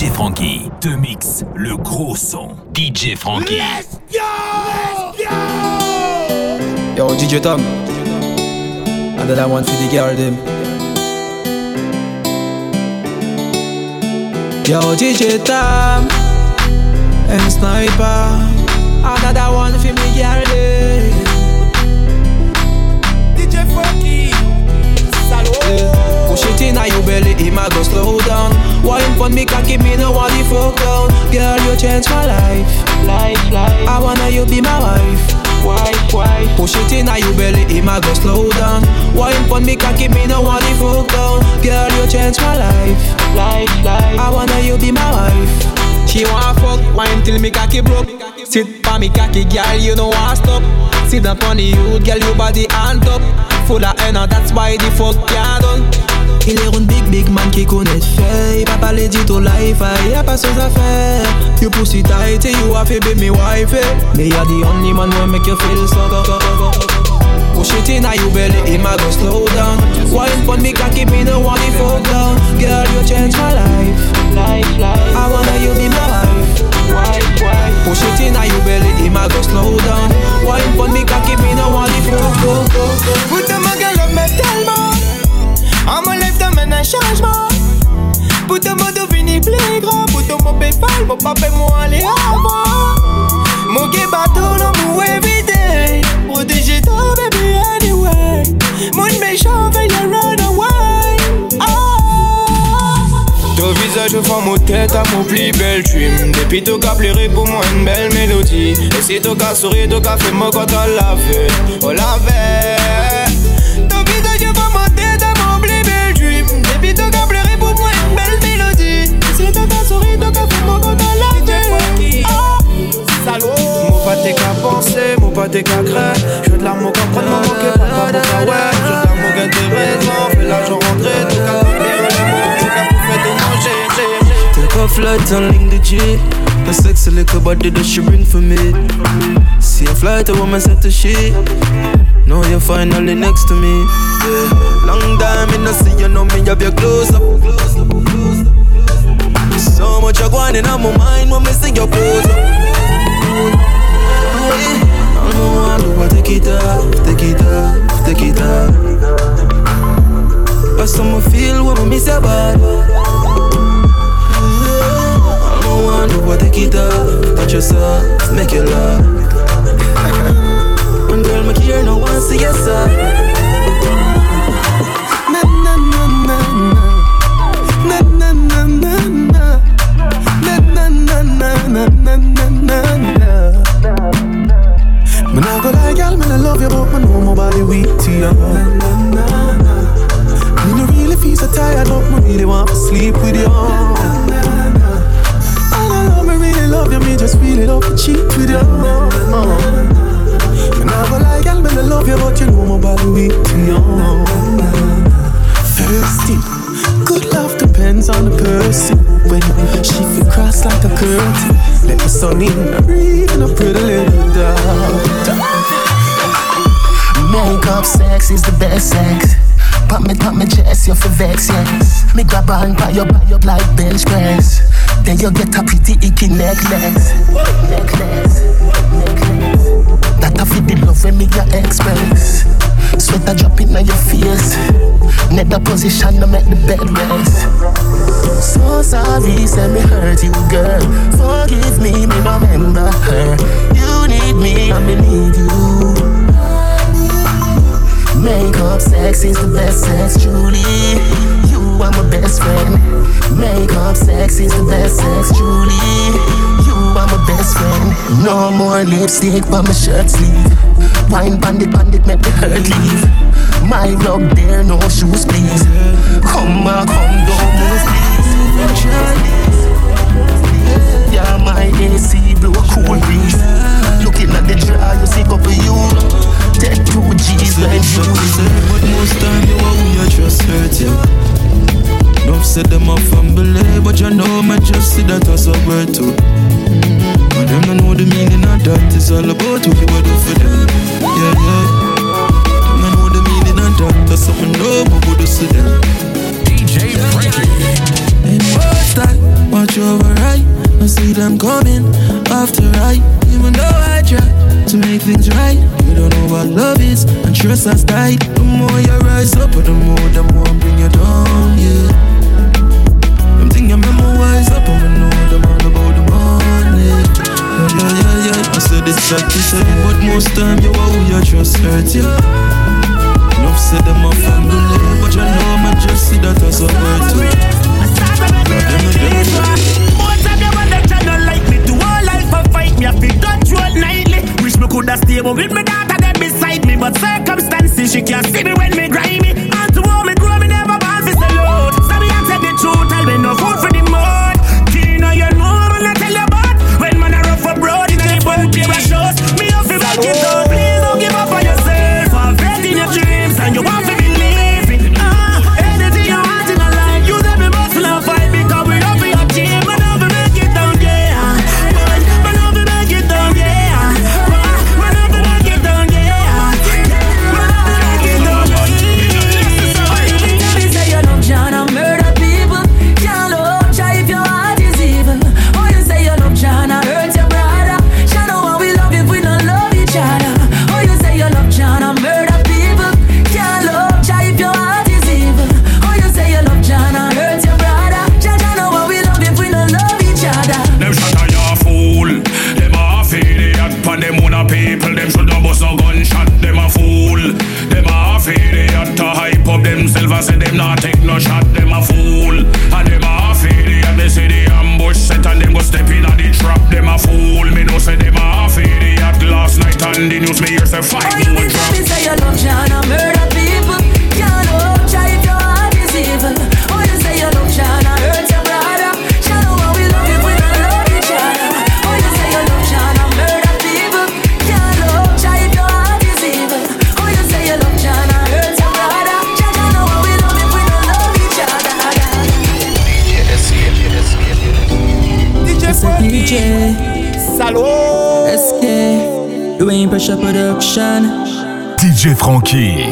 DJ Frankie te mix le gros son. DJ Frankie. Let's go! Let's go! Yo, DJ Tom. Another one for the girl them. Yo, DJ Tom. And Sniper. Another one for me girl them. It in your belly, it might go slow down. Wine for me, cocky me, no want the fuck down. Girl, you change my life. Life, life. I wanna you be my wife. Wife, wife. Push it in your belly, it might go slow down. Why Wine for me, cocky me, no want the fuck down. Girl, you change my life. Life, life. I wanna you be my wife. She wanna fuck, wine till me cocky broke. Sit for me cocky, girl, you know I stop. Sit down on the youth, girl, your body hand up. Full of energy, that's why the fuck can't done. Il est un big big man qui connaît fait. Il va parler dit au life, ah, y'a pas sans affaire. You pussy tight, you have to be me wife. Me you're the only man who make you feel so go, go, oh, go, go. Push it in your belly, it might go slow down. Wine for me, cocky me, no want it fuck down. Girl, you change my life. Life, life. I wanna you be my wife. Wife, wife. Oh, Push it in your belly, it might go slow down. Wine for me, cocky me, no want it fuck down. Put them a girl up, me tellement En me lève t'amène un changement. Pour ton mot devenu plus grand Pour ton mot paypal, mon papa moi aller avant Mon gay bateau, non éviter Protéger ton baby anyway. Mon méchant veille run away ah. Ton visage fend mon tête à mon plus belle trim Depuis tout cas pleurer pour moi une belle mélodie. Et si tout cas sourire, tout cas fait moi quand on l'a fait On l'avait. Ton t'es qu'à penser, mon pas t'es qu'à créer. Je veux de l'amour qu'on prenne, maman que pas pour ouais. Je veux de l'amour que des raisons, fais l'argent rentrer. Tout cas pour bien l'amour, tout pour faire de manger Take a flight and link the G. The sexy little body that she bring for me See a flight, a woman set to she Now you're finally next to me. Long time in the see you know me have close up. So much going in on my mind when me see your pose up I don't want to take it off, take it off, take it off But some feel me miss your body I don't want to take it off, touch yourself, make you And girl, me care no one see your love you, but me know my body weak to you. Na na na na. Me no really feel so tired, but me really want to sleep with you. Na na na. And I love me, really love you, me just really love to cheat with you. Uh. Me nah go lie, girl, me nah love you, but you know my body weak to you. Thirsty. Good love depends on the person. When she feel cross like a curtain, let the sun in and breathe Makeup sex is the best sex. Pop me, pop me chest, you feel vex, yes. Me grab on by your, by your like bench press. Then you get a pretty icky necklace. Necklace, necklace. That I feel the love when me ya express. Sweat a drop in on your face. Net the position to make the bed rest. So sorry, say me hurt you, girl. Forgive me, me remember her. You need me, and me need you. Makeup sex is the best sex, Julie. You are my best friend. Makeup sex is the best sex, Julie. You are my best friend. No more lipstick but my shirt sleeve. Wine bandit, bandit, make the hurt leave. My rug there, no shoes, please. Come back, come down, move, please. Yeah, my AC blow a cool breeze. Looking at the jar, you see couple you dead prodigies like you But most time you are we are just hurting Enough said them up and believe But you know my trust see that as a word too But them don't know the meaning of that It's all about what you are do for them Yeah, yeah Them don't know the meaning of that That's something no more do to them DJ Franky And watch that, watch over right I see them coming after I, even though I try to make things right. You don't know what love is, and trust has died. The more you rise up, but the more, the more I bring you down, yeah. Them thing you memorize up, and we know them all about the money. Yeah, yeah, yeah, yeah. I said it's sad to say, but most time you are your trust hurts you. Yeah. Enough said them off family, but you know I just see that as a hurt. Them, them, them, them. coulda stay but with my daughter there beside me. But circumstances, she can't see me when me grimy. And to me grow, me never born for salute So me answer the truth, tell me no food for the J'ai franchi.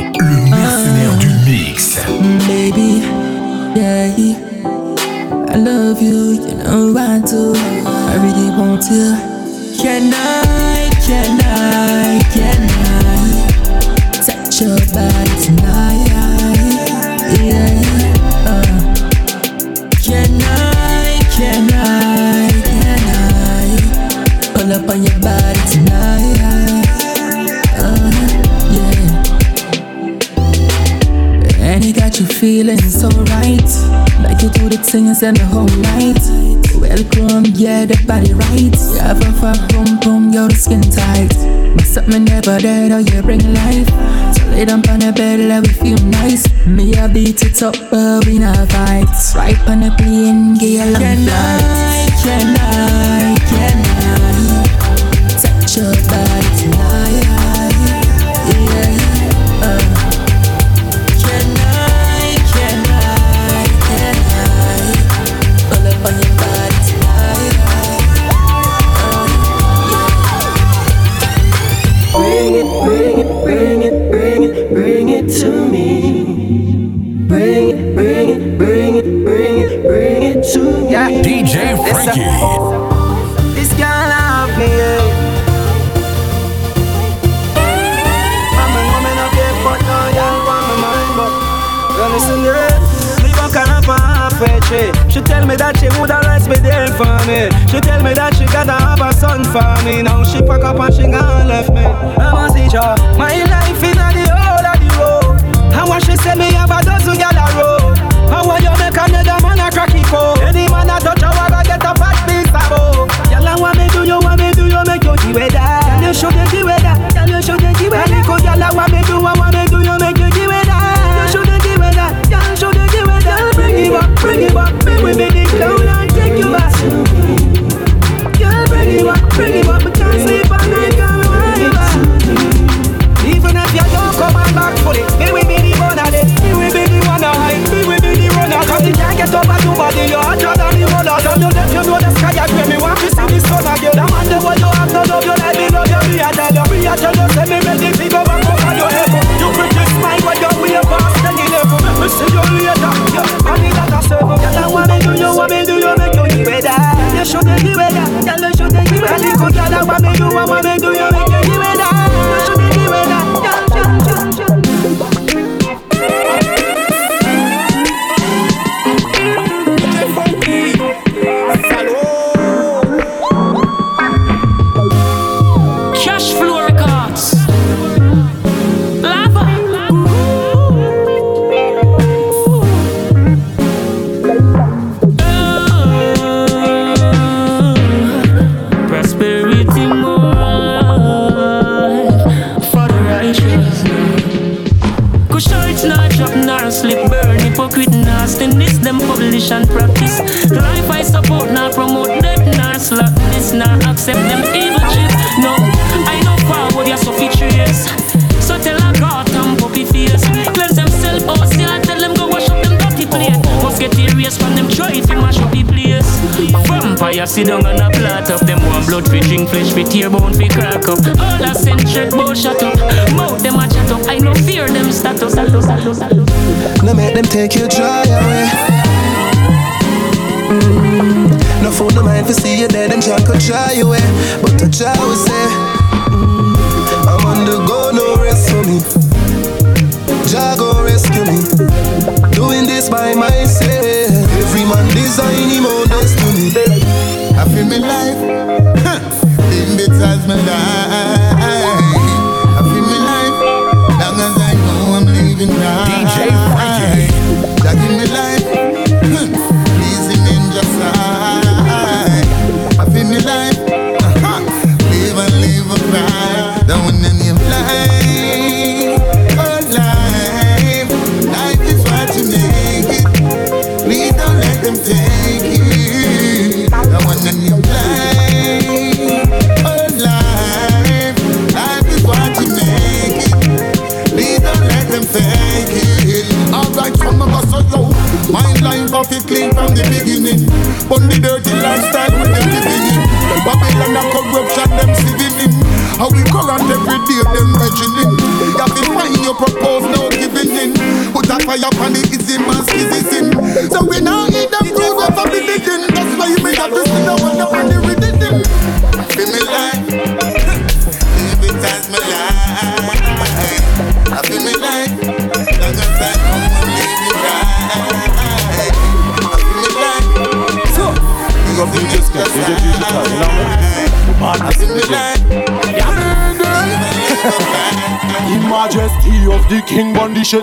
up, we're a fight. Right on a plane, get along.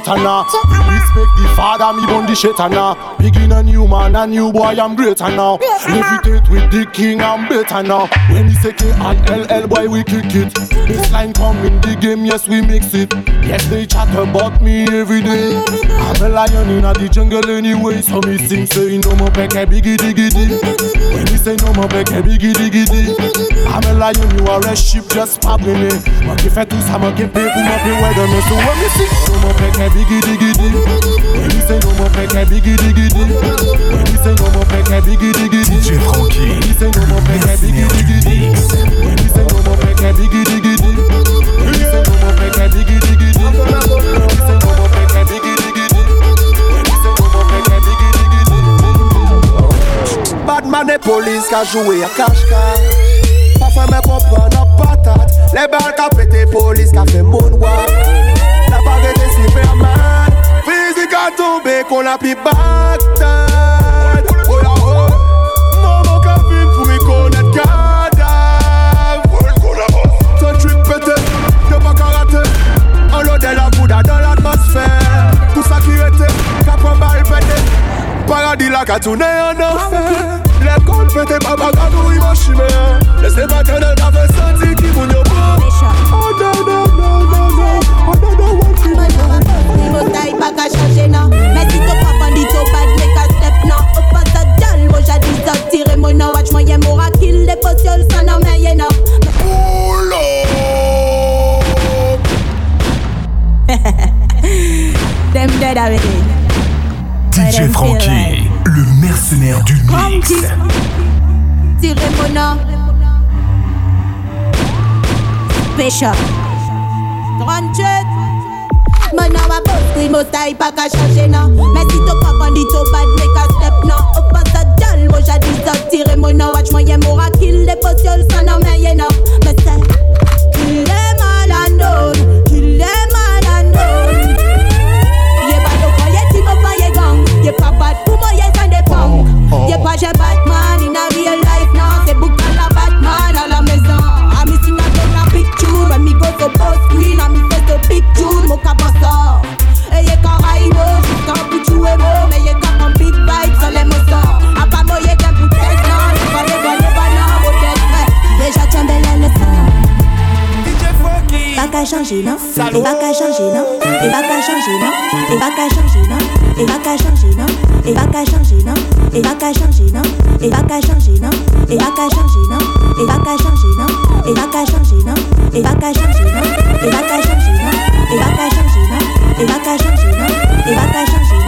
shatana. Respect the father, me bond the shatana. Begin man a new boy I'm greater now. Levitate with the king I'm better now. When he say K and LL boy we kick it. This line come in the game yes we mix it. Yes they chat about me every day. I'm a lion in the jungle anyway So me sing say no more a biggie diggy When he say no more a biggie diggy I'm a lion you are a sheep just pardon it. Moi qui fais tout ça moi qui paye pour moi puis ouais de me so when me sing no more a biggie diggy When he say no more a biggie diggy Listen et police qui joué à cache-cache. Parfois me comprendre patate. Les balles a pété police qui fait moonwalk. La baguette est Superman Physique a tombé qu'on a pris DJ Frankie. Le mercenaire du mix. Tirez mon Tiremona. Pécha. Grande Man now a boss scream out type a cash a now Messy to pop on it so bad make a step now Up on the doll moi j'ai dit ça tirer mon now Watch moi y'a m'aura kill les potions ça n'a mais y'a now Mais c'est Il est malade Pas j'ai Batman in a real life now C'est boucan la Batman à la maison A me sing again a picture When me go to both screen I miss face the picture Mo ka bossa Eye ka raido Jusqu'en putu emo Meye ka kon big vibes Soleil mo sort A pa moye ken putu Qu'à changer, non Et pas qu'à changer, non Et pas qu'à changer, non Et pas qu'à changer, non Et pas qu'à changer, non Et pas qu'à changer, non Et pas qu'à changer, non Et pas qu'à changer, non Et pas qu'à changer, non Et pas qu'à changer, non Et pas qu'à changer, non Et pas qu'à changer, non Et pas qu'à changer, non Et pas qu'à changer, non Et pas qu'à changer, non Et pas qu'à changer, non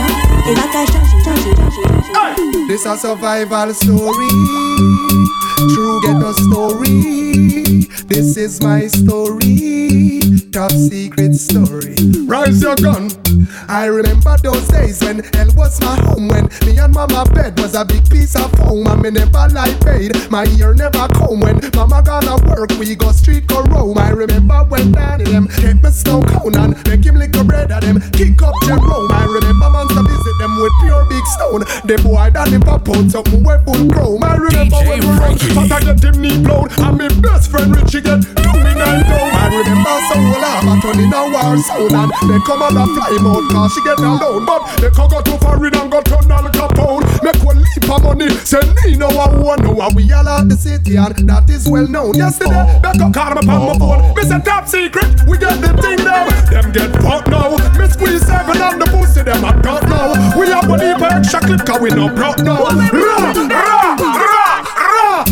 This a survival story. True ghetto story. This is my story. Top secret story. Rise your gun. I remember those days when hell was my home. When me and mama bed was a big piece of home. And me never like paid. My ear never come. When mama gonna work, we go street go roam. I remember when daddy them take me snow cone and make him lick a bread at them. Kick up Jerome. I remember monster visit them with pure big stone. The boy that him pop out something we full chrome. I remember when we run, but I get him knee blown. And my best friend Richie get two me nine down. I remember so well I'm a turning a war sound and they come on a fly mode cause she get alone. But they can go too far in and go turn Al Capone. Make one leap of money, say me know I want know how we all out the city and that is well known. Yesterday, they come call me upon my phone. Say top secret, we get the thing now. Them get fucked now. Me squeeze seven on the pussy, them I don't know. We have a deep extra clip cause we no broke now.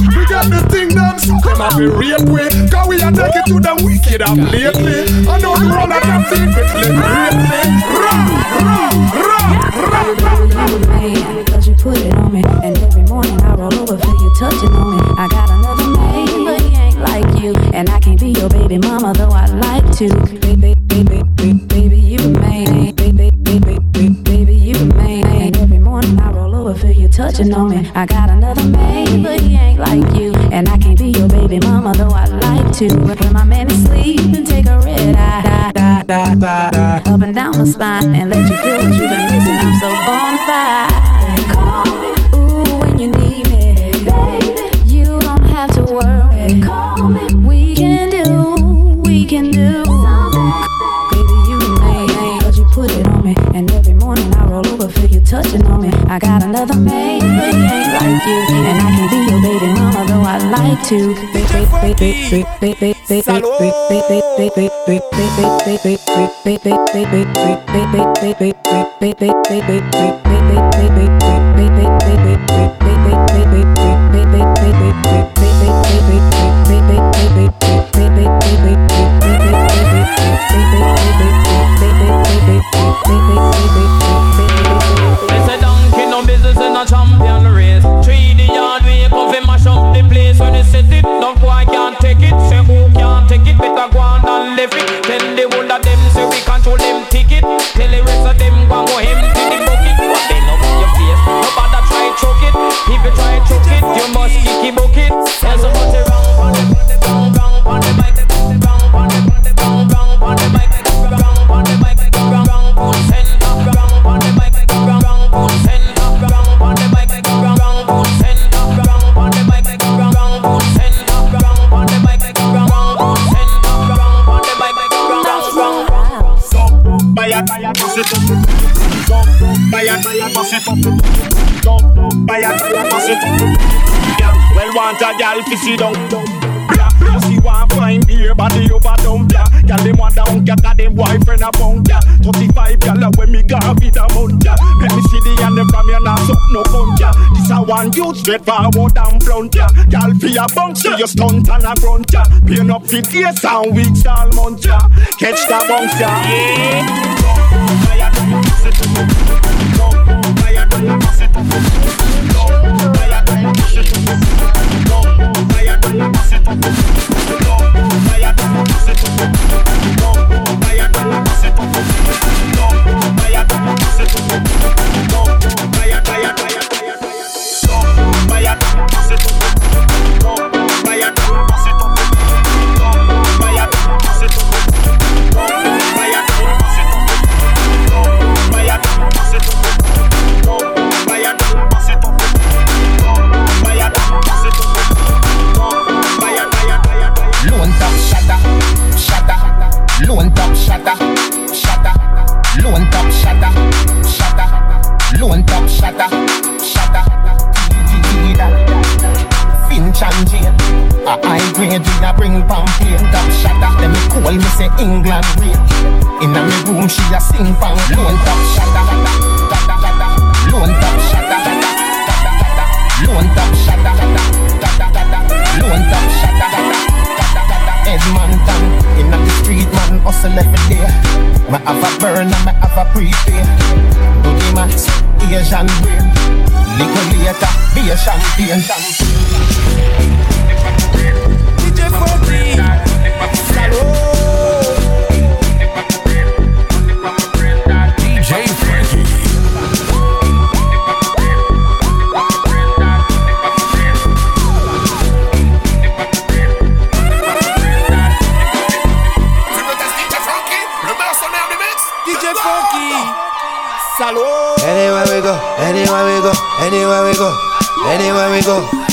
We got the thing them them have a real way. Cause we are take it to the wicked and lately. I know you run at them secretly, greatly. Rah, rah, rah, rah. Cause you put it on me, and every morning I roll over, feel you touching on me. I got another man, but he ain't like you, and I can't be your baby mama, though I'd like to. Baby, baby, baby, baby, you remain. Baby, baby, feel you touching on me. I got another man, but he ain't like you, and I can't be your baby mama, though I'd like to. When my man is sleeping, take a red eye, up and down my spine, and let you feel what you've been missing. I'm so bonafide. Call touching on me. I got another man, like you, and I can be your baby mama, though I like to. Baby, and left. Then the whole of them say we control them ticket. Tell the rest of them go go empty the bucket. But they know your face. Nobody try choke it. If you try choke it, you must kick the bucket. There's a want a gal fi sit down. Pussy want fine beer, body over down. Gal dem want down, cat got dem boyfriend a pound. Thirty-five gal a when me gone be the mount. Let me see the hand them from your ass up no count. This a one youth straightforward and blunt. Gal fi a bounce, see you stunt and a grunt. Pain up fi days and weeks all month. Catch the bounce, yeah. Come, come, fire, come, pass it, come, come, fire, come, pass it, come. Thank you. Say England rain. Inna me room she a sing pang. Lone top shatter, lone top shatter, lone top shatter, lone top shatter. Edmonton, in the street man hustle every day. Me have a burn and me have a prepay. Do the max, Asian brain. Little later, be a champagne, champagne. 이거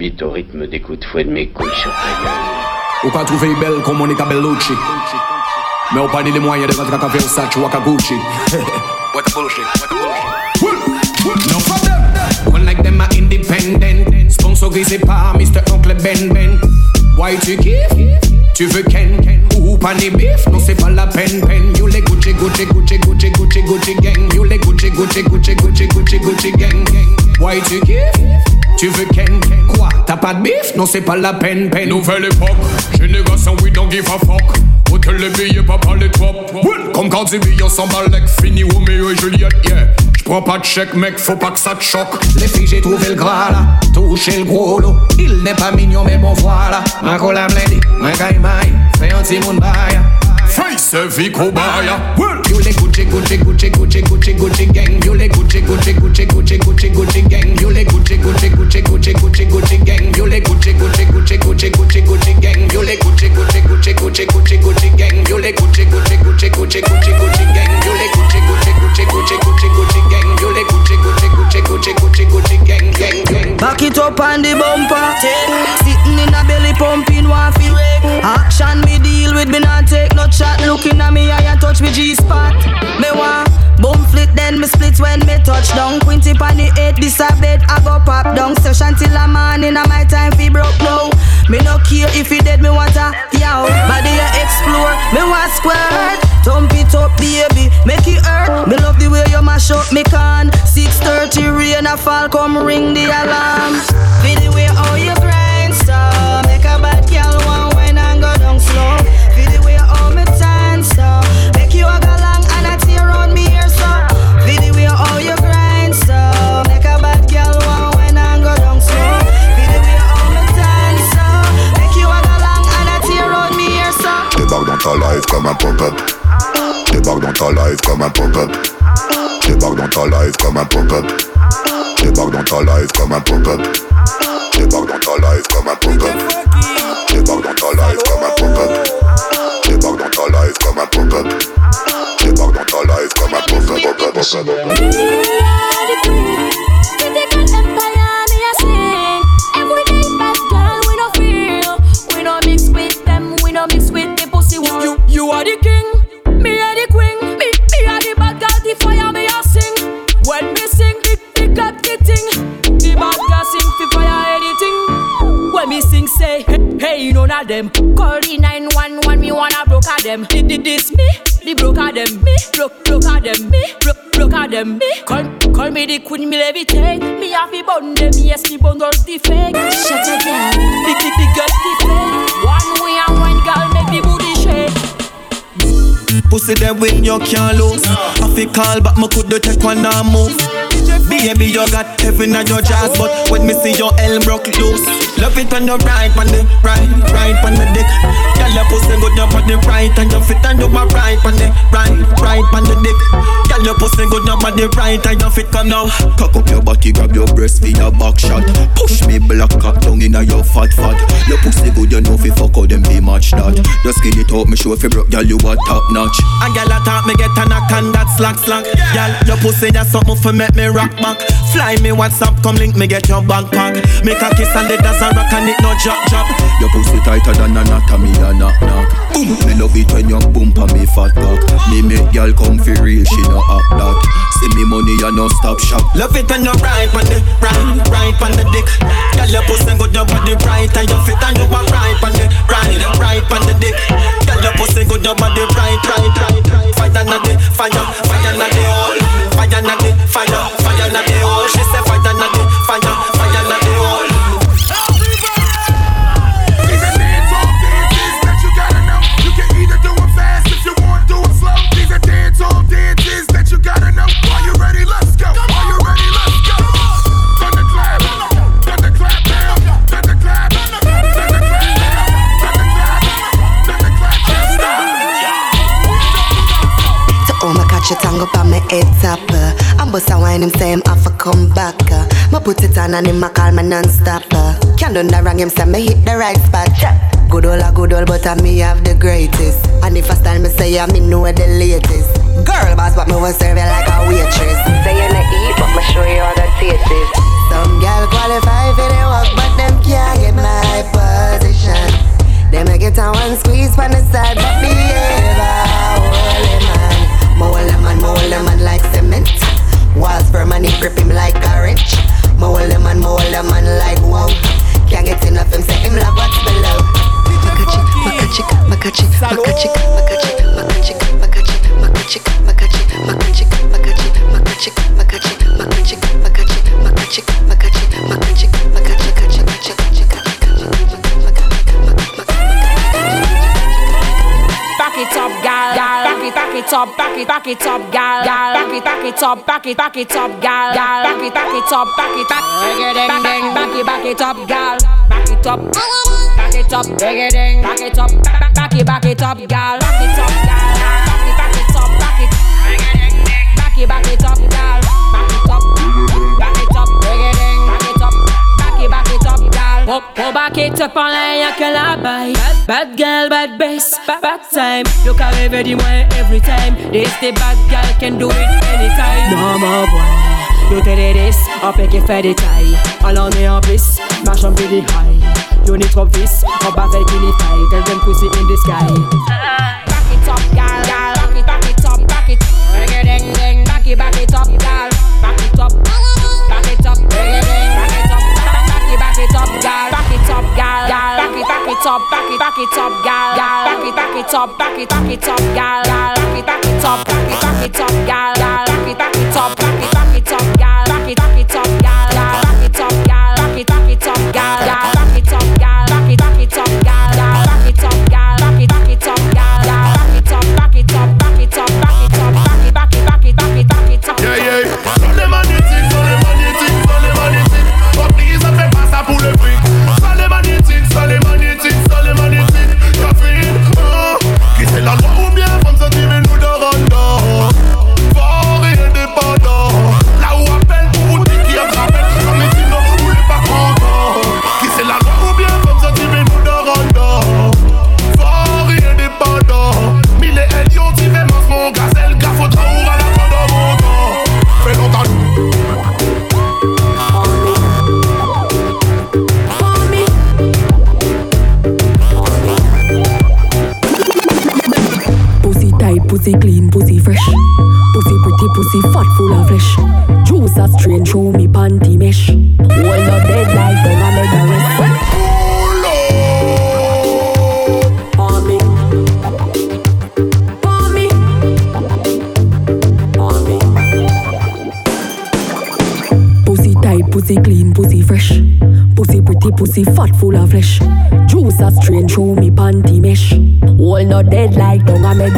bite au rythme des coups de fouet de mes couilles sur ta gueule. Ou pas trouver belle comme Monica Bellucci. Mais on pas ni les moyens de rentrer à Versace ou à Gucci. What the bullshit, what the bullshit. No for them One like them are independent. Sponsorisé par Mr. Oncle Ben Ben. Why tu kiffes Tu veux Ken Ou pas ni bif Non c'est pas la peine peine. You les Gucci Gucci Gucci Gucci Gucci Gucci gang. You les Gucci Gucci Gucci Gucci Gucci Gucci gang. Why tu kiffes tu veux Ken? Quoi? T'as pas de bif? Non c'est pas la peine peine. Nouvelle époque Génération we don't give a fuck. Hôtel les billets pas les trop well, Comme quand des billets s'en balèque Fini Romeo et Juliette yeah. J'prends pas de chèque mec faut pas que ça te choque. Les filles j'ai trouvé le gras là. Touché le gros lot. Il n'est pas mignon mais bon voilà. Ma cola blendée Ma caïmaille Fais un petit monde baille Face vie cobaya You les Gucci Gucci Gucci Gucci Gucci Gucci gang You les Gucci Gucci Gucci Gucci Gucci Gucci gang You les Gucci Gucci Gucci Gucci Gucci Gucci gang You les Gucci Gucci Gucci Gucci Gucci Gucci gang You les Gucci Gucci Gucci Gucci Gucci Gucci gang You les Gucci Gucci Gucci Gucci Gucci Gucci gang You les Gucci Gucci Gucci Gucci Gucci Gucci gang You les Gucci Gucci Gucci Gucci Gucci Gucci gang Back it up on the bumper. Sitting in a belly pumping one feel. Action me deal with me not take no chat. Looking at me I touch me G spot. Me want boom flit then me split when me touch down. Quinty the eight this a bed I go pop down. Session till a morning and my time fi broke now. Me no care if he dead me want a yow. Body a explore me want squirt. Thump it up baby make it hurt. Me love the way you mash up me can. 6:30 rain a fall come ring the alarm. Feel the way how you grind so make a bad girl want when and go down slow. Feel the way ta life comme un pop-up. Débarque dans ta life comme un pop-up. Débarque dans ta life comme un pop-up. Débarque dans ta life comme un pop-up. Débarque dans ta life comme un pop-up. Débarque dans ta life comme un pop-up. Débarque dans ta life comme un pop-up. Débarque dans ta life comme un pop-up. When me sing, say, hey, hey, none of them. Call the 911, me wanna broker them. Did did this me? The broker them, me, broke, broker them, me, broke, broker them, me. Call, call me the queen, me levitate. Me have to bun them, yes, me bundle the fake. Shut up, girl. Big, big, big up the fake. One way and one girl make the booty shake. Pussy them when you can't lose. I fi call but me could do take one and move. Baby, you got heaven on your jaws, but when me see your elm broke loose, love it on the right, on the right, right on the dick. Girl, your pussy good up on the right, and your fit and you my right on the right, right on the dick. Girl, your pussy good up on the right, and your fit come now. Cock up your body, grab your breast for your back shot. Push me black cock down inna your fat fat. Your pussy good, you know fi fuck how them be match that. Just skin it out, me show if you broke, girl, you a top notch. And girl, I talk me get a knock and that slack slack. Girl, your pussy that's something for make me rock back. Fly me WhatsApp, come link me get your bank pack. Make a kiss and the dance and rock and it no drop drop. Your pussy tighter than anatomy a knock knock. Boom, me love it when you boom on me fat cock. Me make girl come for real, she no act that. See me money and no stop shop. Love it when you right on the right, right on the dick. Girl, your pussy good on the right and your fit and you are right on the right, right on the dick. Girl, your pussy good on the right, right, right, right. Fire na the fire, fire na the hole. Head top. Uh. I'm bust a wine, him say him have to come back. Me put it on and him a call me non-stop. Uh. Can't do the wrong, him say me hit the right spot. Good old a good old, but I me have the greatest. And if I style me say I me know the latest. Girl boss, but me will serve you like a waitress. Say you not eat, but me show you all the taste is. Some girl qualify for the work, but them can't get my position. They make it a one squeeze from the side, but behave a holy man. Mold a man, mold a man like cement. Walls and it grip him like a wrench. Mold a man, mold a man like wow. Can't get enough him, say him love what's below. Makachik, makachik, makachik, makachik, makachik, makachik, makachik, makachik, makachik, makachik, makachik, makachik, makachik, makachik, makachik, makachik, makachik, makachik, makachik, makachik, Back it, it up, back it, back it up, gal, gal. Back it, back it up, back it, back it up, gal, gal. Back it, back it up, back it, back, back, back, back it, back it up, gal. Back it up, back it up, back it up, back, back it, back it up, gal. Back it up, up, gal. Oh, oh, back it up en l'air, y'a que la baille. Bad girl, bad bass, bad, bad time. Look à rêver, dis-moi every time. This the bad girl can do it anytime. Non, mon boy, you tell it this, on fait qu'il fait des tailles. Alors on est en bliss, marche en pretty high. You need trop vis, on bat avec une taille. Tell them pussy in the sky. Back it up, gal, up, back it, back it up, gal, gal. Back it, back it up, back it, back it up, gal, gal. Back it, back it up, back it, back it up, gal, gal. Back it, back it up, Pussy fat, full of flesh. Juice a strain through me panty mesh. Hold not dead like don't I make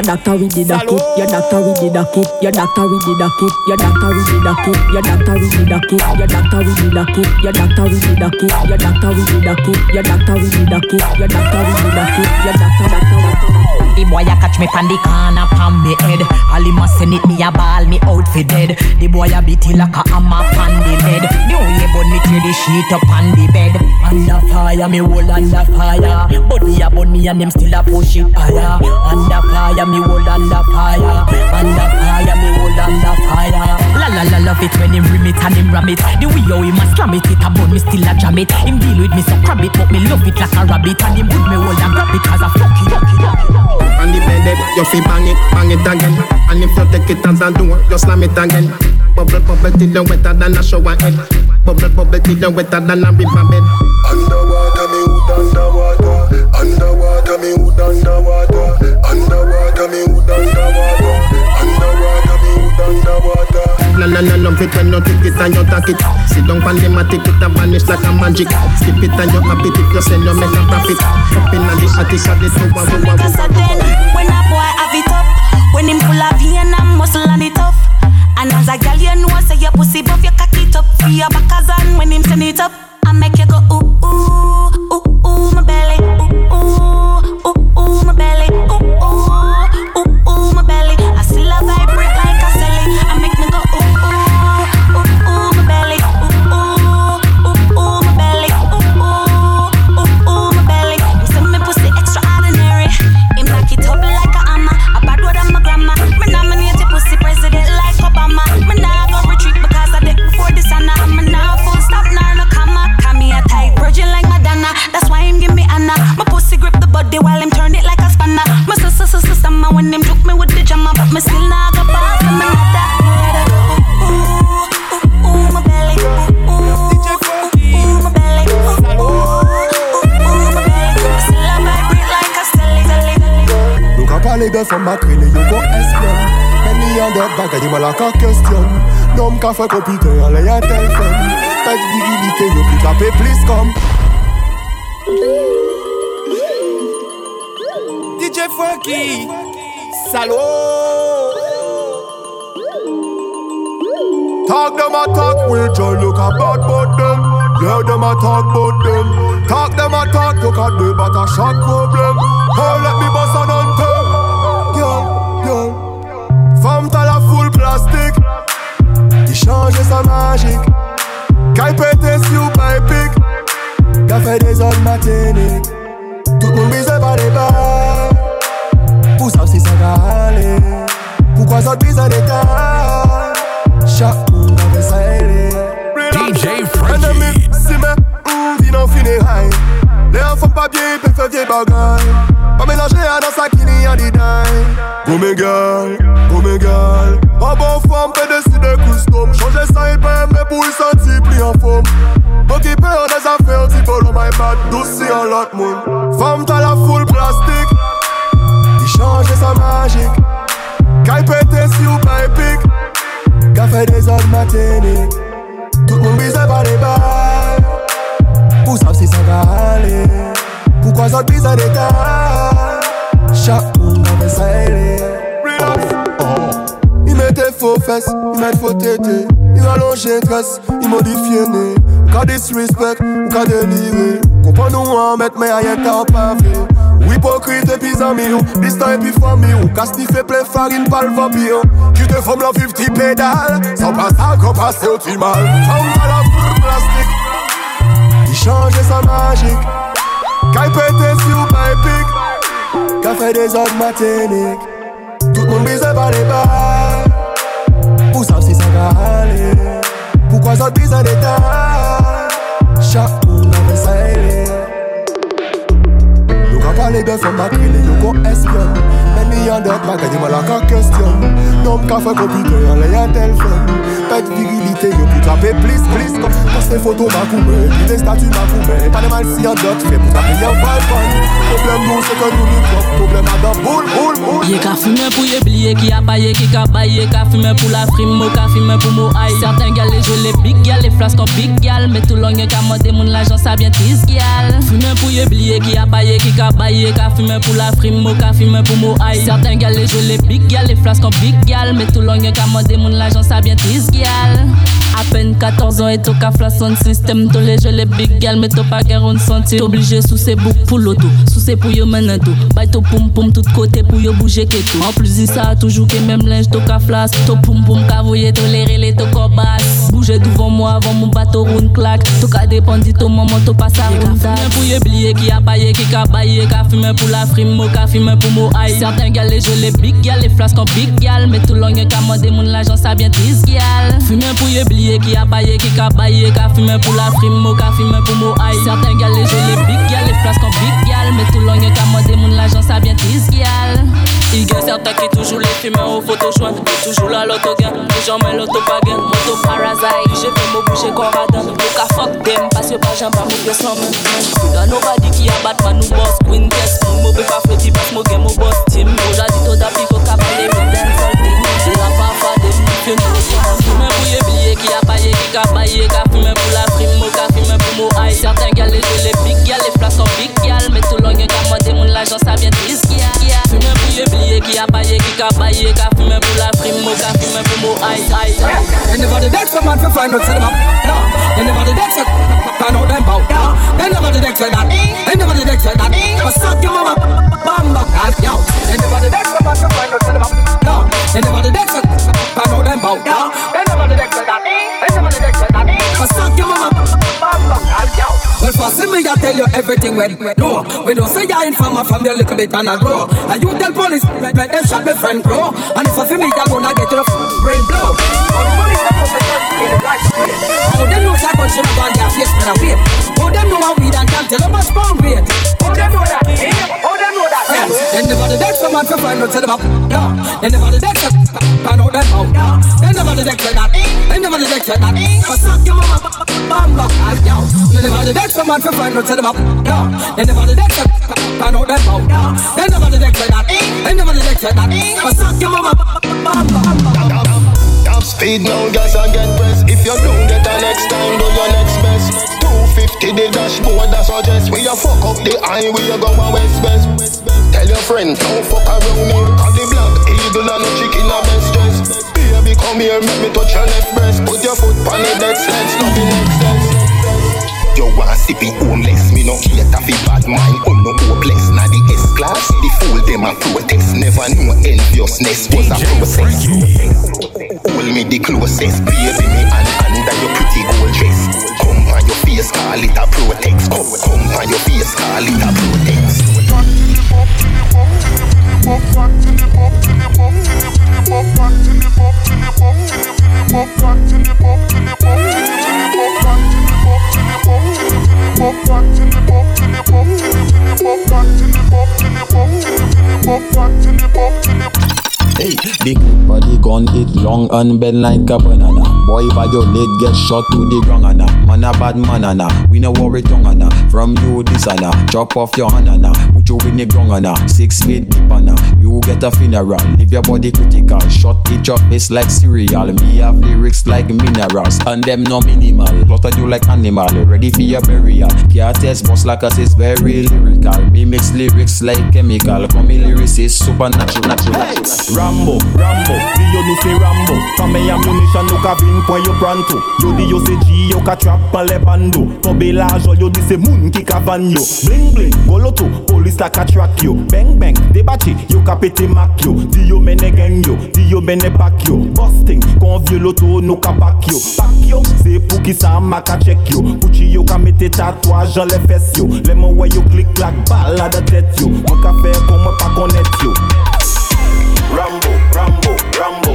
a doctor with the docket. Your doctor with the docket. Your doctor with the docket. Your doctor with the docket. Your doctor with the docket. Your doctor with the docket. Your doctor with the docket. Your doctor with the docket. Your doctor with the docket. Your doctor with the docket. Your doctor, doctor, doctor. The boy a catch me pan the corner pan me head. All him a send it me a ball me out for dead. The boy a beat it like a hammer pan the lead. The only bun me tear the sheet up on the bed. Under fire me hold under fire. Body a bun me and them still a push it higher. Under fire me hold under fire. Under fire me hold under fire. La la la love it when him rim it and him ram it. The way how him a slam it, it a bun me still a jam it. Him deal with me so crab it, but me love it like a rabbit. And him put me hold and grab it cause I fuck it, fuck it, fuck it. On the bed, you feel bang it, bang it again. And if you take it as a door, you slam it again. Bubble, bubble till you wetter than a shower head. Bubble, bubble till you wetter than a river bed. Underwater, me hood underwater. Underwater, me hood underwater. Underwater, me hood underwater. Underwater, me hood underwater. La la love it when you take it and you take it. Sit down pan them a take it and vanish like a magic. Skip it and you happy if you send you make a profit. Up in the attic of the tower, wow, wow, Cause I then, when a boy have it up, when him full of vein and muscle and it tough. And as a girl, you know, say your pussy buff, you cock it up. Your back as on when him send it up. Ida som makrele yo go esplem Men ni an det bagay di man la ka kestyon Nom ka fwe kompite yon le yon telfen Pet virilite yo pli kape plis kom DJ Funky Salo Talk them a talk, we just look about but them Yeah, them a talk but them. Talk them a talk, look at them, but a shot problem. Oh, let me bust on them. Plastique. Qui change sa magique. Qu'elle pète si ou pas épique. Qu'a fait des hommes matiniques Tout le monde par les bas. Pour ça si ça va aller. Pourquoi ça te bise en détail Chaque monde avait ça ailé DJ Frankie. Si mais, vin en funérailles Les enfants pas bien, ils peuvent Pas mélanger à dans sa kini en détail Go mes gars, go mes gars En bon forme, peut décider custom. Changer ça, il peut aimer pour y sentir plus en forme. Occuper des affaires, tu l'homme my bad Douce en l'autre monde Femme t'as la full plastique. Il change sa magique. Qu'elle pète si ou pas épique. Qu'a fait des hommes matiniques Tout le monde bise par les balles. Pour savoir si ça va aller. Pourquoi ça bise en détail Chaque monde ailé Il mettait faux fesses, il met faux tétés Il rallongeait tresse, il modifie né Cas disrespect, cas déliré. Comprends-nous en mettre mais rien qu'à pas vrai Hypocrite et puis ami ou Distant et puis famille. Ou Casse fait plein farine par le vampire. Tu te formes la 50 pédale Sans pas ça qu'on passe au tu mal. Femme à la foule plastique. Il change sa magique. Si ou pas épique Qu'a fait des hommes matiniques Tout le monde bise par les balles pourquoi ça bise en détail Chaque coup n'a ça Nous quand parler de nous Mais millions d'autres, ma gagne, moi question. Non, me café computer, on l'a téléphone pète virilité Yo pou tape plis plis foto makoume Pi de statu makoume Pa de mal si yon dot pou yon valpan Problem nou se kon da boul fume pou ye bliye Ki a paye ki ka baye Ka fume pou la frime Mo ka fume pou mo aye Certain gal jeux les big gal flasques en big gal Mais tout long ye ka mode moun l'agent sa bien tis gal Fume pou ye bliye Ki pou la frime Mo ka fume pou mo aye Certain gal jeux les big gal Les flasques en big gal Mais tout long ye ka mode moun tis gal A peine 14 ans et tout ka flas son système. Tous les jeux les big gal Mais tout pas guère on senti Obligé sous ses boucs pour l'auto Sous ses pou yo mène tout Bay to poum poum tout côté pour yo bouger que tout En plus ça a toujours que même linge to ka flas To poum poum ka voye tolérer les to kobas Bouger devant moi avant mon bateau roule claque. To ka dépendre to maman to pas ça Fume pour yo qui a paillé qui ka baillé Ka fume pour la frime mo ka fume pour mo aïe. Certains gal les jeux les big gal Les flasques en big gal Mais tout long y'a ka mode moun l'agent ça bien tis gal Fume pou ye bliye a apaye ki kabaye Ka fume pour la frimo, ka fume pou mo aye Serten gal les joli big gal, le flas kon big gal Met tout long yo ka mode moun la jan sa bien tris gal Ige serten ki toujou le fume ou photoshop toujours la loto gen, toujou men loto pagen Moto parazay, je bouche kon radan Mou ka fok dem, pas yo pa We don't nobody ki a batman nou boss Queen test, mou mou be pa fweti pas mou gen mou boss Tim, mou jadi to da piko ka pale La pa pa de fime Fime pou ye blye ki a paye ki ka paye Ka fime pou la primo, ka fime pou mou ay Sertan gal e jele big gal, e flas an big gal Met tou long e ka mande la jan sa bien tris gal Fime pou ye blye ki a paye ki ka paye Ka fime pou la primo, ka fime pou mou ay You never the next man for find out cinema no. Never the next man find out them bout no. Never the next man that You never the next man that But suck your mama, bam, bam, yo You never the man for find out cinema they never the set pan out them bout. No, they never the set that. They never the set that. But suck your mama, bamba, ass yo. Well, first me I tell you everything when no. We don't say you're informer from your little bit and I grow. And you tell police, let them shot my friend grow. And if I feel me, I gonna get your brain blow. But the police don't know say you're the right way. How them know that bunch of man their face when I wait. How them know how weed and can't tell them much bomb weight. How them know that? How them know that. Then the body deck some man for find out to the back. Then the body deck down. Then the Speed now, gas and get pressed. If you don't get an next time, do your next best. 250 the dashboard, that's suggest. We a fuck up the eye, we a go a west west. Tell your friend, don't fuck around me. Cause the black eagle and the chicken a best dress. Baby, come here, make me touch your left breast. Put your foot on the deck, let's not be next test. You want see be homeless, me no cater fi bad mind, oh no hopeless. Now the S class, the fool them a protest. Never knew enviousness was a process. Hold me the closest, baby me and under your pretty gold face, call it a protest. Come, come your face, call it a protest. Back to the to the Hey, big body gun it long and bend like a banana. Boy, violate get shot to the ground and man a bad man and we no worry tongue and from you this and chop off your hand and put you in the ground and six feet deep and you get a funeral. Leave your body critical, shot it up, it's like cereal. Me have lyrics like minerals and them no minimal. Clutter you like animal, ready for your burial. Can't test boss like us is very lyrical. Me mix lyrics like chemical. Come me lyrics is supernatural, natural, natural. Rambo, Rambo, di yo nou se Rambo Fame ammunition nou ka vin pwen yo pranto Yo di yo se G, yo ka trap pan le bando Tobe la jol, yo di se moun ki ka van yo Bling bling, goloto, polis la ka track yo Bang bang, debache, you ka pete mak yo. Di yo mene gen yo, di yo mene pak yo. Busting, kon vye loto nou ka pak yo. Pak yo, se pou ki sa ma ka chek yo. Pouchi yo ka mete tatouaj an le fes yo. Le mwen wè yo klik lak bala da tet yo. Mwen ka fe kon mwen pa konet yo. Rambo, Rambo, Rambo.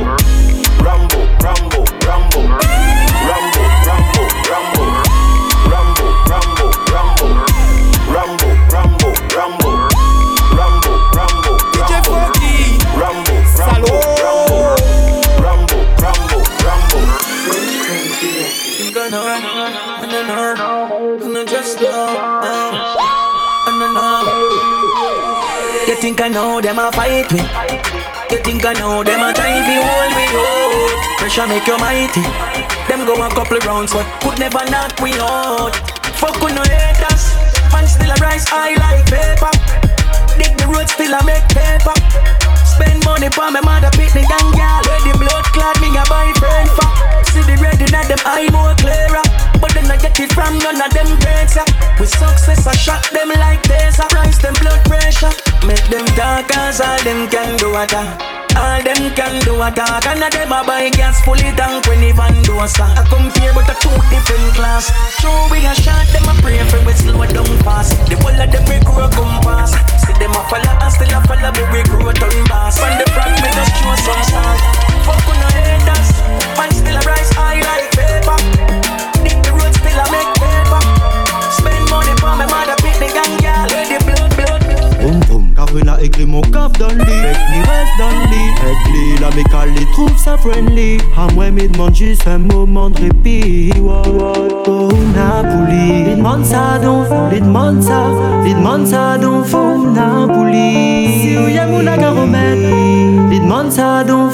Think I know them a fight me? You think I know them a try to hold me out? Pressure make you mighty. Them go a couple rounds, but could never knock me out. Fuck with no haters, man still a rise high like paper. Dig the road still a make paper. Spend money for my mother picnic and. Where the blood clot me a buy friend for. See the red in them eye more clearer. But then I get it from none of them breaks. With success I shot them like this. I rise them blood pressure. Make them talk as all them can do at all them can do a talk. And a them a buy gas fully tank when even do a I compare but a two different class. True we a shot them a pray for we slow down fast. The whole of them we grow come pass See them a follow and still a follow me we grow turn boss From the front me just show some stars Fuck on no haters. Man still a rise high like paper. the still a make paper. Spend money for me mother picnic and girl Where the blood blood Boum boum. Cabrine a écrit mon caf dans le lit. Fait qu'il reste dans le lit. Avec trouve ça friendly. À moi, me demande juste un moment de répit. Oh, Napoli. Il demande ça donc, il demande ça. Il demande ça donc, faut Napoli. Si vous y a mon Il demande ça donc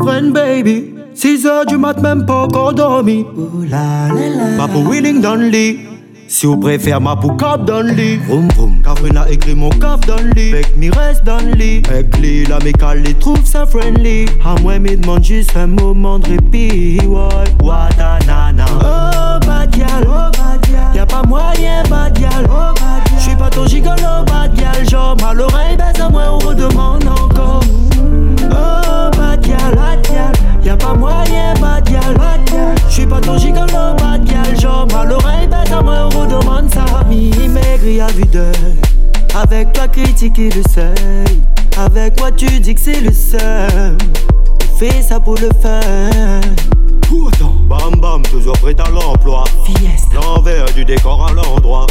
Friend baby 6 heures du mat, même pas encore dormi. Ma pour willing dans le lit. Si vous préférez ma cap dans le lit. Vroom vroom. Catherine a écrit mon caf dans le lit. Avec mi reste dans le lit. Avec lui la mécale trouve ça friendly. À moi me demande juste un moment de répit. Ouais. Watanana. Oh bad gal Oh bad gal Y'a pas moyen bad gal Oh bad gal J'suis pas ton gigolo bad gal Genre mal l'oreille baisse à moi on redemande encore Oh bad gal Bad gal Y'a pas moyen bad gal Bad gal J'suis pas ton gigolo bad gal Genre mal l'oreille baisse à moi on redemande ça Mi maigri à vue d'œil. Avec toi critiquer le seuil. Avec moi tu dis que c'est le seul On fait ça pour le fun. Pourtant Bam bam toujours prêt à l'emploi. L'envers du décor à l'endroit.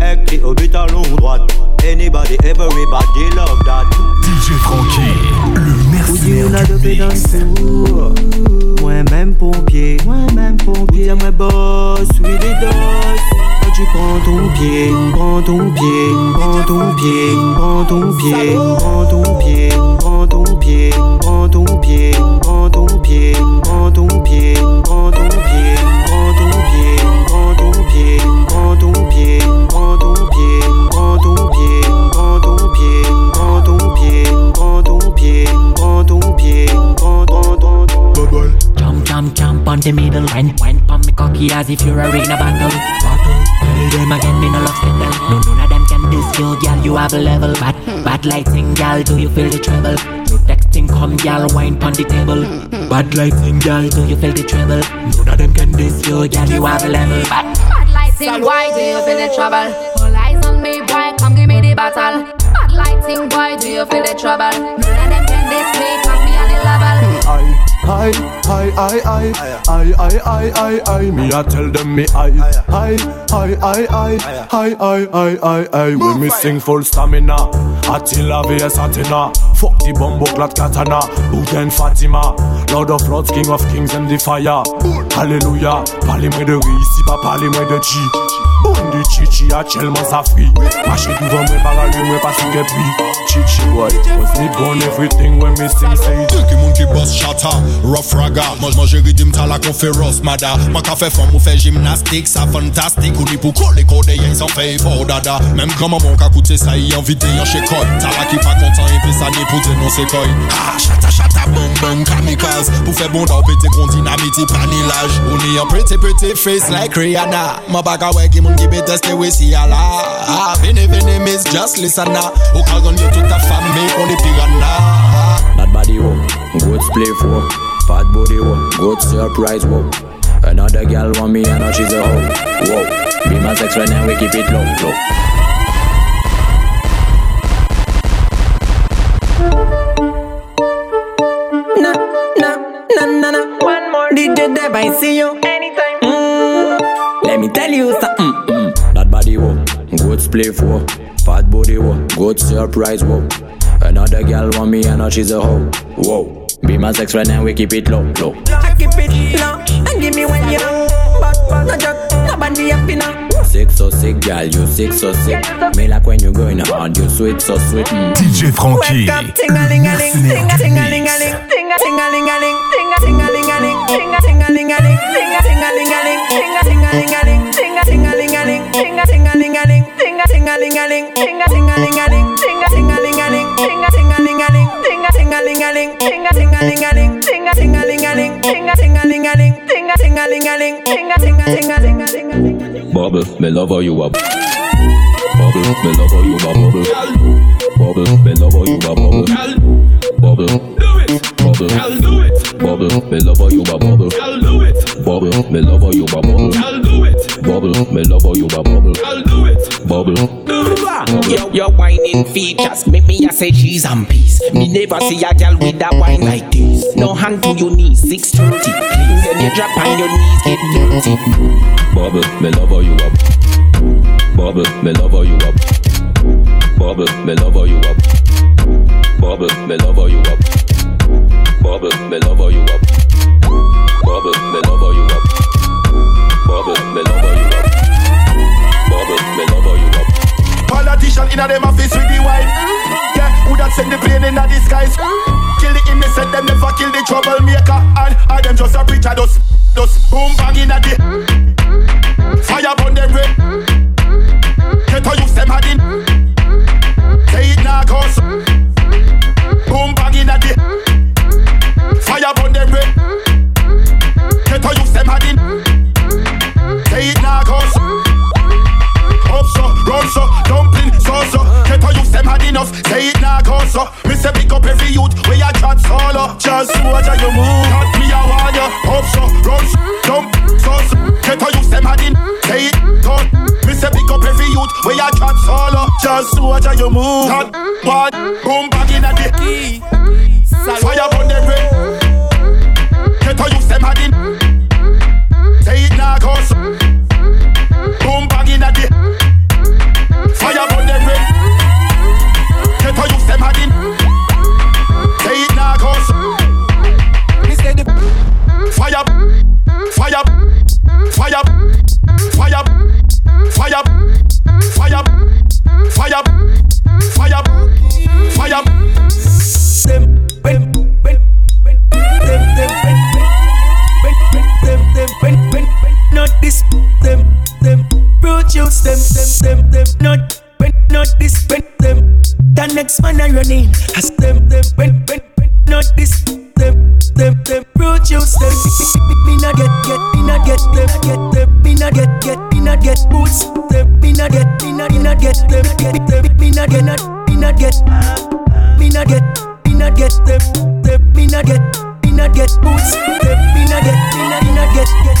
Écrit au but à l'onde droite Anybody, everybody love that. DJ Frankie, le mercenaire du mix. Moi-même pompier Moi-même pompier. Moi boss, oui doses Quand tu prends ton pied Prends ton pied Prends ton pied Prends ton pied Prends ton pied Prends ton pied Prends ton pied Prends ton pied Prends ton pied Prends ton pied on the middle Wine, wine pon me cocky as if you're a ring a battle Bottle, tell them again me no love settle No, none of them can diss you, girl, you have a level Bad, bad lighting, girl, do you feel the treble? No texting, come, girl, wine pon the table Bad lighting, girl, do you feel the treble? None of them can diss you, girl, you have a level Bad, Bad lighting, why do you feel the trouble? All eyes on me, boy, come give me the battle. Bad lighting, boy, do you feel the trouble? None of them can diss me, level. I, I, I, I, I, I, I, I, I, me I tell them me I, I, I, I, I, I, I, I, I, I, when me sing full stamina, Attila vs Athena, fuck the bombo clat katana, Uden Fatima, Lord of Lords, King of Kings and the fire, Hallelujah, parlez-moi de riz, si pas parlez-moi de chi. Bondi chichi a chelman sa fri. Mache divan mwen para li mwen pasi ke pi. Chichi boy, wè snip gon everything wè mi sing say. Dèk yon moun ki bas chata, rough raga. Moj manje ridim tala kon feroz mada. Man ka fe fon mou fe jimnastik, sa fantastik. Ou ni pou kole kode yen san fe for dada. Mem koman moun ka koute sa yon vide yon shekoy Tala ki pa kontan yon pe sa ni pou denonse koy Ha, chata chata, bong bong, kamikaz Pou fe bondan pete kon dinamiti panilaj. Ou ni yon pete pete face like Rihanna. Ma baga wè ki moun ki be teste we si ala Ah vene vene miss just listen na Ou ka gon yo tout ta fami on the piranha Bad body wo, good play for Fat body wo, good surprise wo Another girl want me and now she's a hoe. Whoa, be my sex friend and we keep it low, low. Na, na, na, na, na. One more. DJ Deb, I see you. Anytime. Mm. Let me tell you something play for. Fat body wo, good surprise wo Another girl want me and now she's a hoe. Whoa, be my sex friend and we keep it low, low. I keep it low and give me when you But, no joke, nobody happy now. Sick, so sick, girl, you sick, so sick. Me like when you going hard, you sweet, so sweet. Mm. DJ Franky. Ting-a-ting-a-ling-a-ling, ting-a-ting-a-ling-a-ling, ting-a-ting-a-ling-a-ling, ting-a-ting-a-ling-a-ling, ting-a-ting-a-ling-a-ling, ting-a-ting-a-ling-a-ling, ting-a-ting-a-ting-a-ling. Bubble, me love how you up. Bubble, me love how you a bubble. Bubble, me love how you a bubble. Bubble, do it. Bubble, do it. Bubble, me love how you a bubble. do it. Bubble, me love how you a bubble. I'll do it. Bubble, me love how you a bubble. I'll do it. Bubble. Yo, your whining features make me I say cheese and peace. Me never see a girl with a wine like this. No hand to your knees, six thirty. Please, when you drop on your knees, get dirty. Bubble, me love how you up. Bubble, me love how you up. Bubble, me love how you up. Bubble, me love how you up. Bubble, me love how you up. Bubble, me you up. Bubble, me you up. Bubble, me you up. Politician office with the wine. Yeah, who send the plane? Kill the innocent, never kill the troublemaker. And, and them just a preacher, boom bang. Fire burn. Get a use them. Say it now, cause boom bang. Cause up so, run so, dumpling so so. Get a use them had enough. Say it now, cause so. Me say pick up every youth where you chat solo. Just watch how you move. Got me a want you. Up so, run so, dump so so. Get a use them had in. Say it, cause me say pick up every youth where you chat solo. Just watch how you move. Got what? Boom back in a day. Fire burn them red. Get a use them had in. Say it now, boom bang in a day. Fire burn them red. Get a use them hiding. Say it now, cause say the fire, fire, fire, fire, fire, fire, fire, fire, fire. Them, when, when, when, them, them, when, when, when, them, them, when, when, when, not this, them, them, produce them, them, them, them, not, when, not this, when, them, the next man I running, as them, them, when, when, when, not this, them, them, them, produce them, me not get, get, me not get them, get them, me not get, get, me not get boots, them, me not get, me not, me not get them, get them, me not get, not, me not get, me not get, me not get them, them, me not get, me not get boots, them, me not get, me not, me not get, get,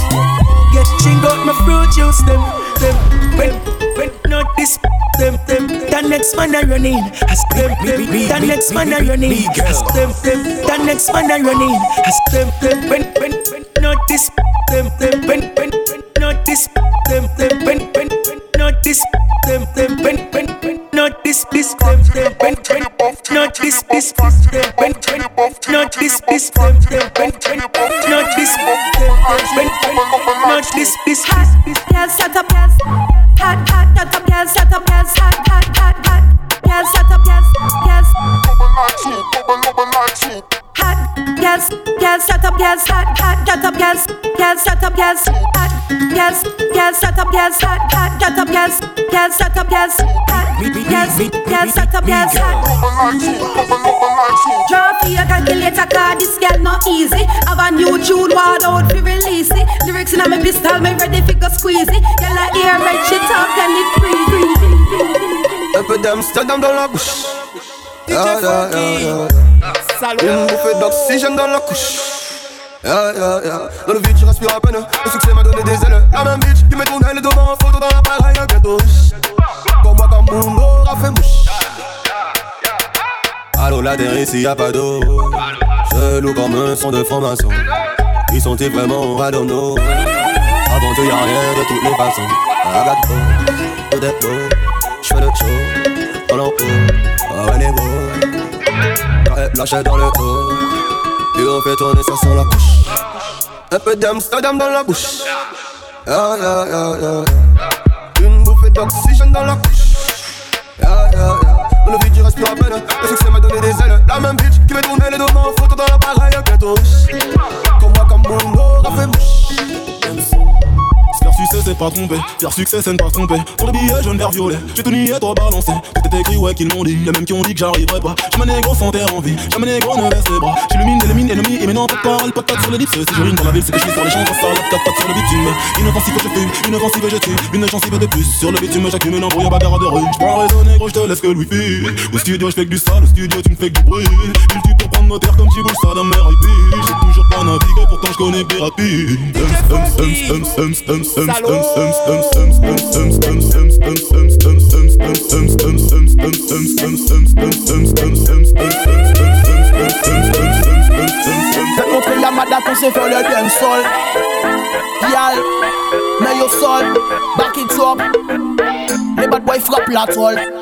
get, ching out my fruit juice, them, them, when, when, not this, them, them, the next man I running, ask them, them, the next man I running, ask them, them, the next man I running, ask them, them, when, when, when, not this, them, them, when, when, when, not this, them, them, when, when, when, not this, them, them, when, when, this, this, them, them, when, when, not this, this, this, them, when, when, not this, this, them, them, when, when, not this, them, when, when, not this, this, Hot, girl, shut up, yes. Hot, hot, shut up, yes, shut up, yes. Hot, hot, hot, hot. Girl, shut up, yes, yes. Hot, yes, yes, shut up, yes. Hot, hot, shut up, yes. Yes, shut up, yes. Hot, yes, yes, shut up, yes. Hot, hot, shut up, yes. Yes, shut up, yes. Hot, yes, yes, shut up, yes. Hot. Draw for your calculator, cause this girl not easy. Have a new tune, word out fi release it. Lyrics in a me pistol, me ready fi go squeeze it. Girl, I hear red shit talk and it breathe. Un peu d'Amsterdam dans la bouche. Yeah, yeah, yeah, yeah. Une bouffée d'oxygène dans la couche. Dans le vide, je respire à peine. Le succès m'a donné des ailes. La même bitch qui met ton aile devant en photo dans l'appareil. Bientôt. Pour moi, comme mon aura fait mouche. Allô, la dernière, ici y'a pas d'eau. Je loue comme un son de franc-maçon. Ils sont-ils vraiment don't know. Avant tout, y'a rien de toutes les façons. Got beau, tout est beau. J'fais le show, en haut. Oh, un ego. Quand elle lâche dans le haut. Et on fait tourner ça sans la couche. Un peu d'Amsterdam dans la bouche. Yeah, yeah, yeah, yeah. fait d'oxygène dans la couche. Yeah. Mon vie qui reste à peine. Le succès m'a donné des ailes. La même bitch qui veut tourner les deux mains en photo dans l'appareil. Ghetto. Comme moi, comme mon aura fait mouche succès c'est pas trompé, faire succès c'est ne pas tromper. Pour le billet jaune vert violet, j'ai tout nié, toi balancé. Tout est écrit, ouais, qu'ils m'ont dit, y'a même qui ont dit que j'arriverai pas. J'ai ma négro sans terre en vie, j'ai ma négro ne baisse les bras. J'illumine, élimine, ennemi, et maintenant pas de parole, pas de pattes sur l'ellipse. Si je rime dans la ville, c'est que je suis sur les champs, ça sale, quatre pattes sur le bitume. Inoffensive je fume, inoffensive je tue, une gencive de plus. Sur le bitume, j'accumule un brouillard bagarre de rue. J'prends raisonner, gros, j'te laisse que wifi. Au studio, j'fais que du sale, au studio, tu me fais que du bruit. Il tue pour prendre nos terres comme Chiboul, ça d'un J'ai toujours pas navigué, pourtant j'connais des rapides. Faites montrer la madame qu'on sait faire le dancehall Y'all, mais yo sol, back it up. Les bad boys frappent la toile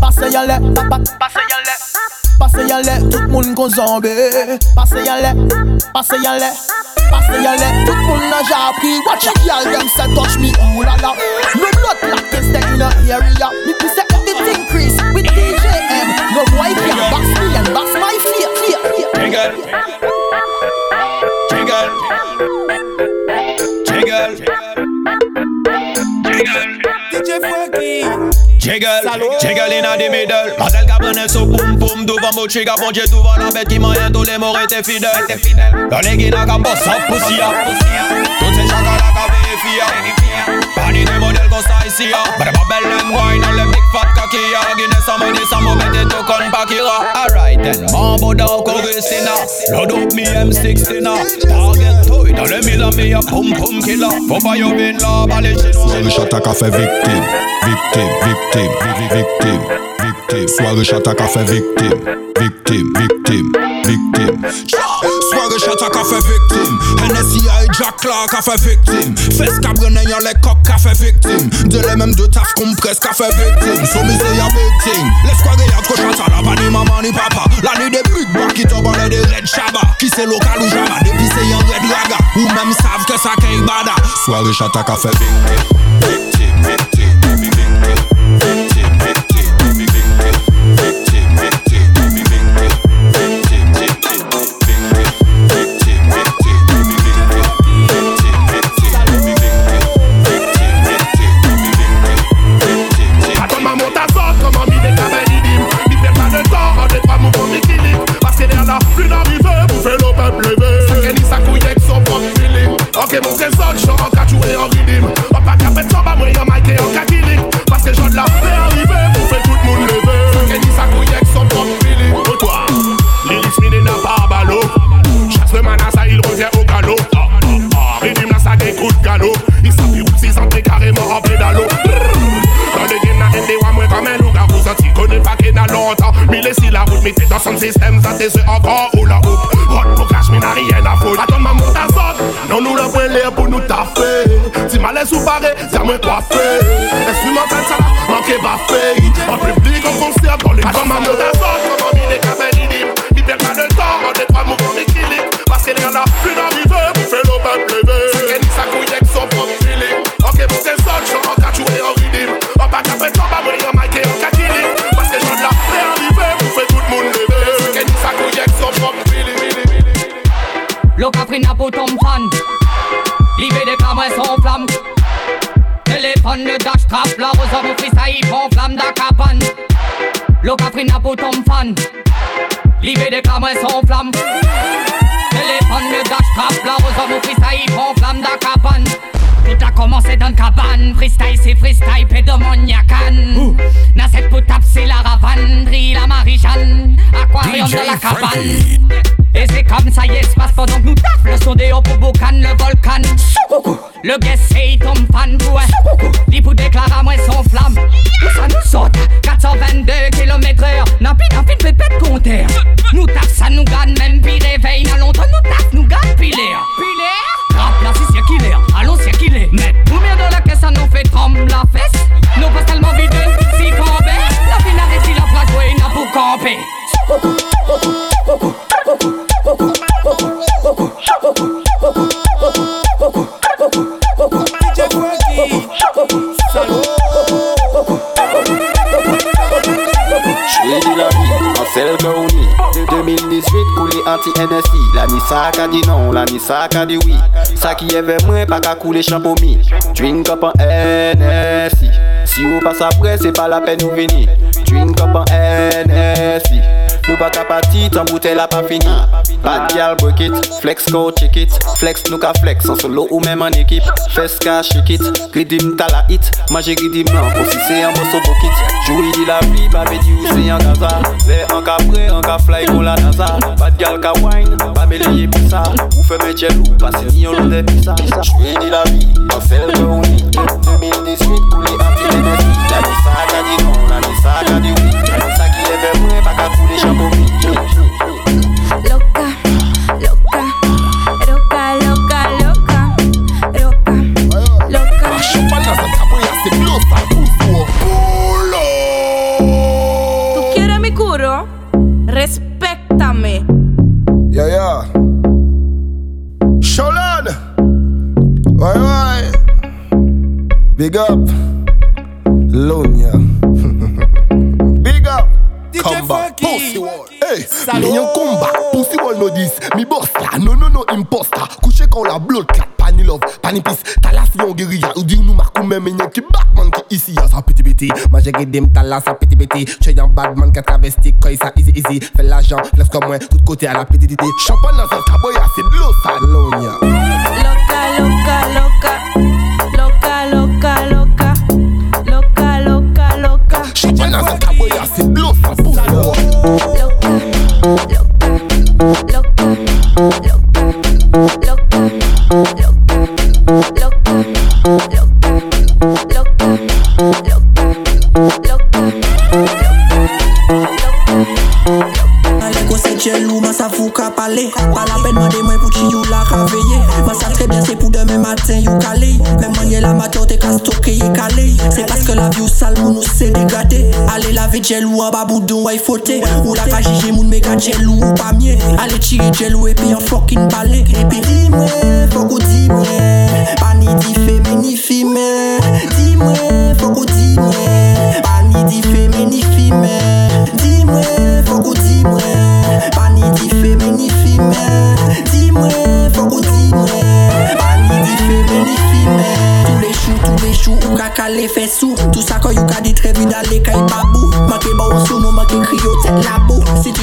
Passez y'en l'air, passez y'en l'air Passez y'en l'air, tout le monde qu'on zombie Passez y'en l'air, passez y'en l'air Passez y'en l'air, tout le monde n'a jamais appris. Watch it y'all, them say touch me, ooh la la. No blood clot can stay in the area. Me say it increase. With DJM Jiggle, jiggle in the middle Model cabane so boom boom Devant mon chiga bon Dieu devant la bête qui moyen Tous les morts étaient fidèles. Dans les guinas qui boss up pussy up Toutes ces chacals qui vérifient Pani modèles comme ça ici But a belle and wine and le big fat cocky Guinness a money sans mou mette tout con pakira Alright then, mambo dans Coruscina Load up me M16 Target toy dans le mille Me a boom boom killer. Faut pas yo bin les chinois Soirée chata fait victime, victime, victime, victime, victime. Soirée chata fait victime, victime, victime, victime. Soirée chata fait victime. NSI Jack Clark a fe viktim Fes ka brene yon le kok ka fe viktim De le menm de taf kon pres ka fe viktim Sou misle yon viktim L'eskwa geyat ko chanta la pa ni maman ni papa. La ni de big bar ki to bole de red shaba Ki se lokal ou jama depi se yon red raga. Ou menm sav ke sa key bada. Swari chata ka fe viktim Viktim, viktim route, mais t'es dans son système Ça t'es encore ou la houppe Hot pour cash, mais n'a rien à foutre. Attends ma monte à zone Non nous le point l'air pour nous taffer Si malaise ou paré, c'est moi coiffé Boom. sa Saka de Sa ki eve mwen pa ka koule chanpo mi. Drink up an NSI Si ou pas apre se pa la pen nou vini Drink up an NSI Nou pa ka pati tan boutel la pa fini. Bad gal break it, flex go check it. Flex nou ka flex, an solo ou même en équipe. Fes ka shake it, gridim ta la hit. Manje gridim nan, kon si se an bosso bokit Jouri di la vi, ba me di ou se an gaza. Se an ka pre, an ka fly kon la nasa. Bad gal ka wine, ba me leye pisa Ou fe men chelou, pa se ni yon de pisa Jouri di la vi, an sel ke ou ni 2018, pou li anti-NSI La ni sa ka di non, la ni sa ka di oui piti piti Manje gedim talas sa piti piti Che yon badman ka travesti, koy sa easy easy. Fè l'argent, flex comme moi, tout côté à la piti Champagne dans un caboya, ah, c'est de l'eau salonia Loca, loca, loca. Ou an ba boudon wè fote. Ou la ka jije moun mega jelou ou pa mye. Ale chiri jelou epi an fokin bale. Epi di mwen fok ou di mwen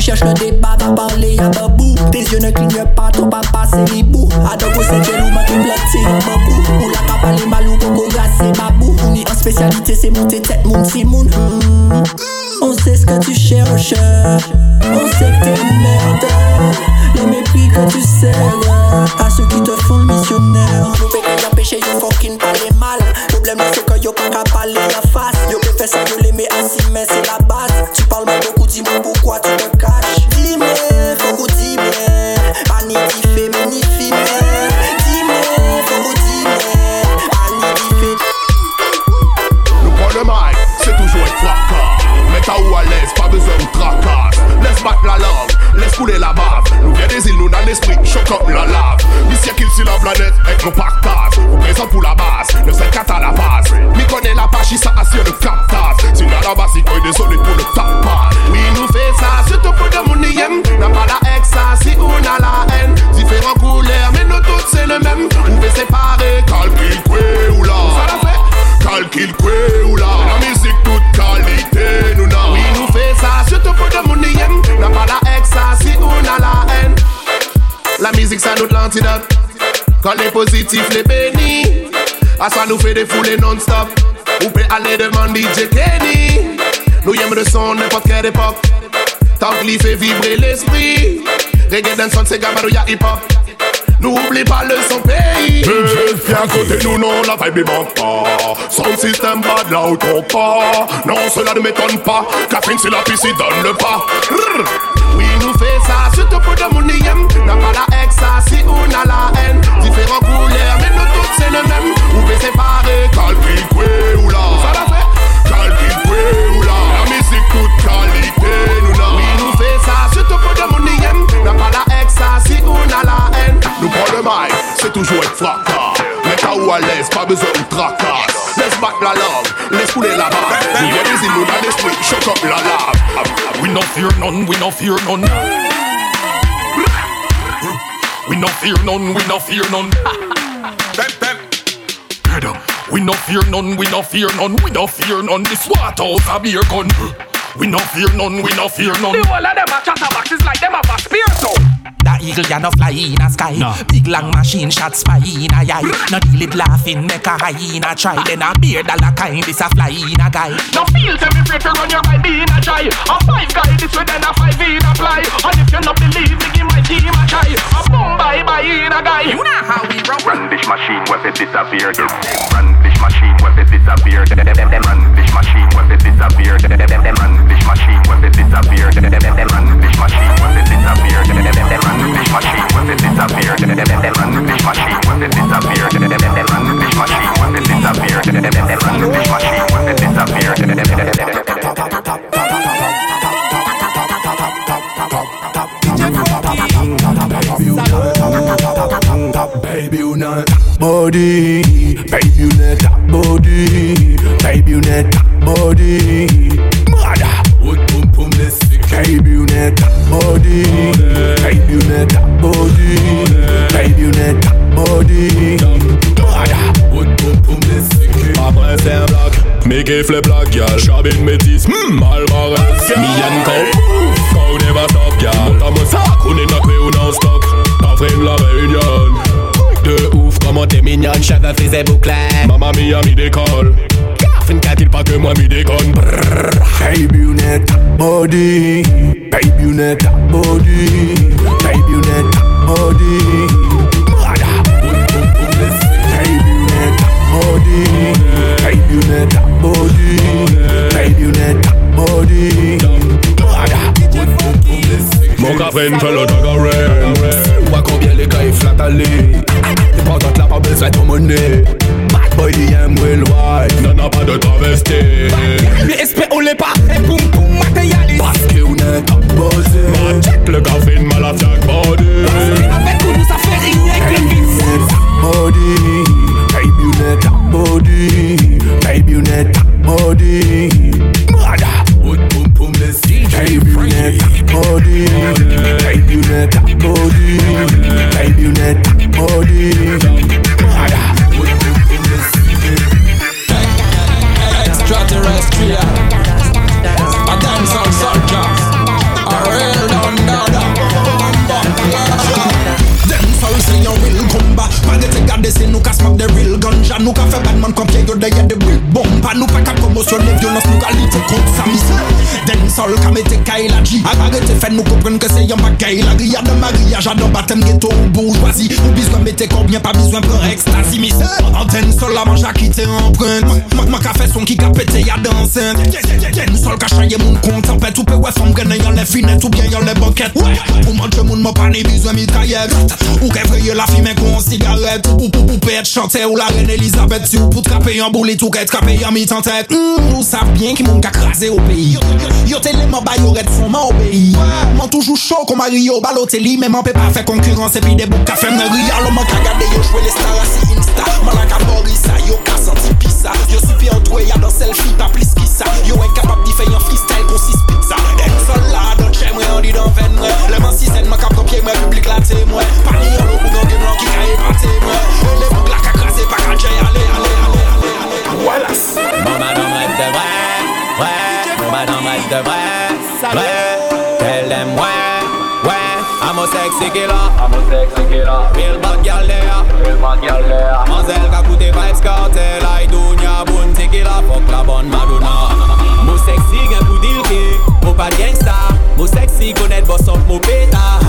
cherches le débat, va parler y'a babou Tes yeux ne clignent pas, ton papa c'est ribou. Adoko c'est jelou, manque blotti y'a babou Ou la ka pale malou, koko c'est babou Ou ni en spécialité c'est monter tête, moun si moun Hmm. On sait ce que tu cherches. On sait que t'es une merde. Le mépris que tu sers À ceux qui te font le missionnaire. Nous fait qu'il empêcher yo fucking parler mal Problème c'est que yo pas parler en face. Yo peut faire ça yo l'aimer assis mais c'est la base. Tu parles mal beaucoup dis-moi pourquoi tu te caches. Dis-moi, faut qu'on dis-moi Pas ni mais ni fi mais Dis-moi, faut qu'on dis-moi Pas ni Nous prend le mic, c'est toujours être fracas. Mets ta ou à l'aise, pas besoin de tracasse. Laisse battre la langue, laisse couler la bave. Nous vient des îles, nous dans l'esprit, choc up la lave. Ici qu'il sur la planète, avec nos partages. Vous présent pour la base, le 5 à la base. Mi connaît la page, ça assure le captage. Si à la base, il désolé pour le tapage. Oui, nous fait ça, surtout pour de mon yem. N'a pas la ex, ça, si on a la haine. Différents couleurs, mais nous toutes c'est le même. Vous pouvez séparer, calcul, ou là. Ça l'a fait calcul quoi ou là. La musique toute qualité nous n'a Oui nous fait ça surtout pour de mon yem. N'a pas la ex ça si on a la haine. La musique ça nous l'antidote Quand les positifs les bénis À ça nous fait des foulées non-stop. Ou peut aller demander DJ Kenny. Nous aimons le son n'importe quelle époque. Tant qu'il fait vibrer l'esprit. Reggae dancehall c'est gabarouille hip-hop nous oublie pas le son pays. Viens à côté nous non la vibe manque pas. Son système bad là où trop pas. Non cela ne m'étonne pas. Catherine c'est la piscine donne le pas. Oui nous fait ça surtout pour de mon yem N'a pas la ex ça si on a la haine Différents couleurs mais nous toutes c'est le même. Pouvez séparer calcul c'est toujours être fracas ta ou à l'aise pas besoin de tracasse Laisse battre la langue laisse couler la barre Nous y'a des îles nous dans l'esprit choc up la lave We no fear none, we no fear none. We no fear none, we no fear none. them, them. We no fear none, we no fear none, we no fear none. This water house a beer gun. We no fear none, we no fear none. The whole of them a chatterboxes like them have a spear so. That eagle ya no fly in a sky. No. Big long machine shot spy in a eye. No deal it laughing, make a hyena try. Then a beard dollar kind, this a fly in a guy. No feel to me free to run your right being a try. A five guy this way then a five in a fly. And if you not believe me, give my team a try. A boom bye bye in a guy. You know how we run. Run this machine where it disappear. Run this machine where it disappear. Run this machine where it disappear. Run this machine when they disappear. They this machine when they disappear. They this machine when they disappear. They this machine when they disappear. They this machine when they disappear. They. Baby, you know body, baby, you know body, baby, you know body. Baby, that body. Baby, Tribunette, body. that body. Après c'est un bloc, mes kiffs les blagues, y'a J'habite métis, hmm, malvarous Me and Mian Cop, quand on est ma top, y'a T'as ça, qu'on est notre ou non stock, Catherine la réunion, de ouf, comment t'es mignonne, cheveux faisait boucler, Mamma mia, mi call. Fin qu'a dit pas que moi m'y déconne Baby you net body. Hey you body. Hey you body. Baby you body. Baby you body. Baby you body. Mon café fait le dagaré Vois combien les gars ils flattent à l'île T'es pas dans la pas belle, c'est monnaie boy the M will white N'en a pas de travesti Mais espère on l'est pas. Et boum boum matérialiste. Parce qu'on est top bossé Ma check le café mal à chaque body Avec nous ça fait rien avec le vice. body. Baby, you not top body. Baby, you not top body. What pum pum let's see. Baby, you not top body. Baby, you not top body. Baby, you not top body. je violence localité contre sa mise sol ka mette kay la ji Arrête fè nou kompren ke se yon La ria de mariage batem ghetto ou bourgeoisie. Ou bizwen mette pa bizwen pren ekstasi sol la manja ki te Mwen ka fè son ki ka pete ya dansen sol ka moun kontan pet Ou pe yon le finet ou bien yon le banket Pou manche moun mi Ou ke la fi kon sigaret Ou pou pou pe et chante ou la reine Elisabeth Si ou pou trape yon boulit ou ke trape yon mi tante Nou bien ki moun ka ou Sele man bayo red Man Men man pe pa fe konkurans epi yo jwe le star asi insta. Man la yo ka santi pisa Yo supi an ya dan selfie pa plis kisa Yo en kapap di fe yon freestyle kon sis pizza Den sol la Le man la te madame rêve de vrai, ouais. Tell them ouais, ouais. I'm a sexy killer, I'm a sexy killer. Real bad girl there, real bad girl there. Mazel ka coûté vibes cartel, I dunya bun tequila, fuck la bonne Madonna. Mo sexy gen pou dilke, mo pas gangsta. Mo sexy connaît boss up mo péta.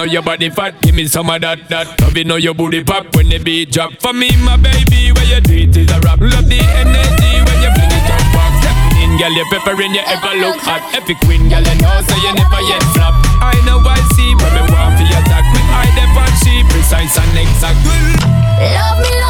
know your body fat, give me some of that, that. Love you know your booty pop when the beat drop. For me, my baby, where you do it is a rap. Love the energy when you bring it up back. Step in, girl, you peppering, you ever look hot. Every queen, girl, you know, so you never yet flop. I know I see, but me want for your attack. With eye, the she precise and exact. Love me, love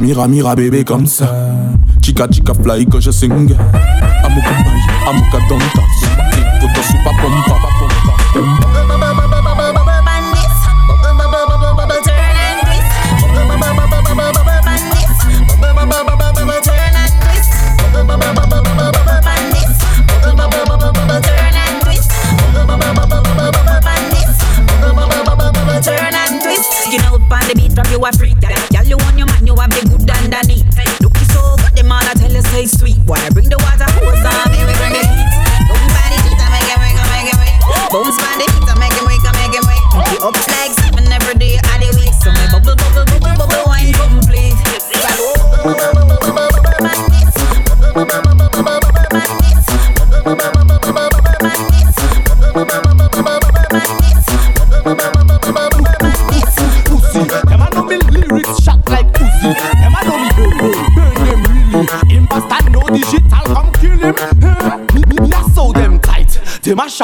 mira, mira, bébé, comme ça. Chica, chica, fly, que je sing. Amuka, amuka, donta. Ikoto, supa, pompa. pompa.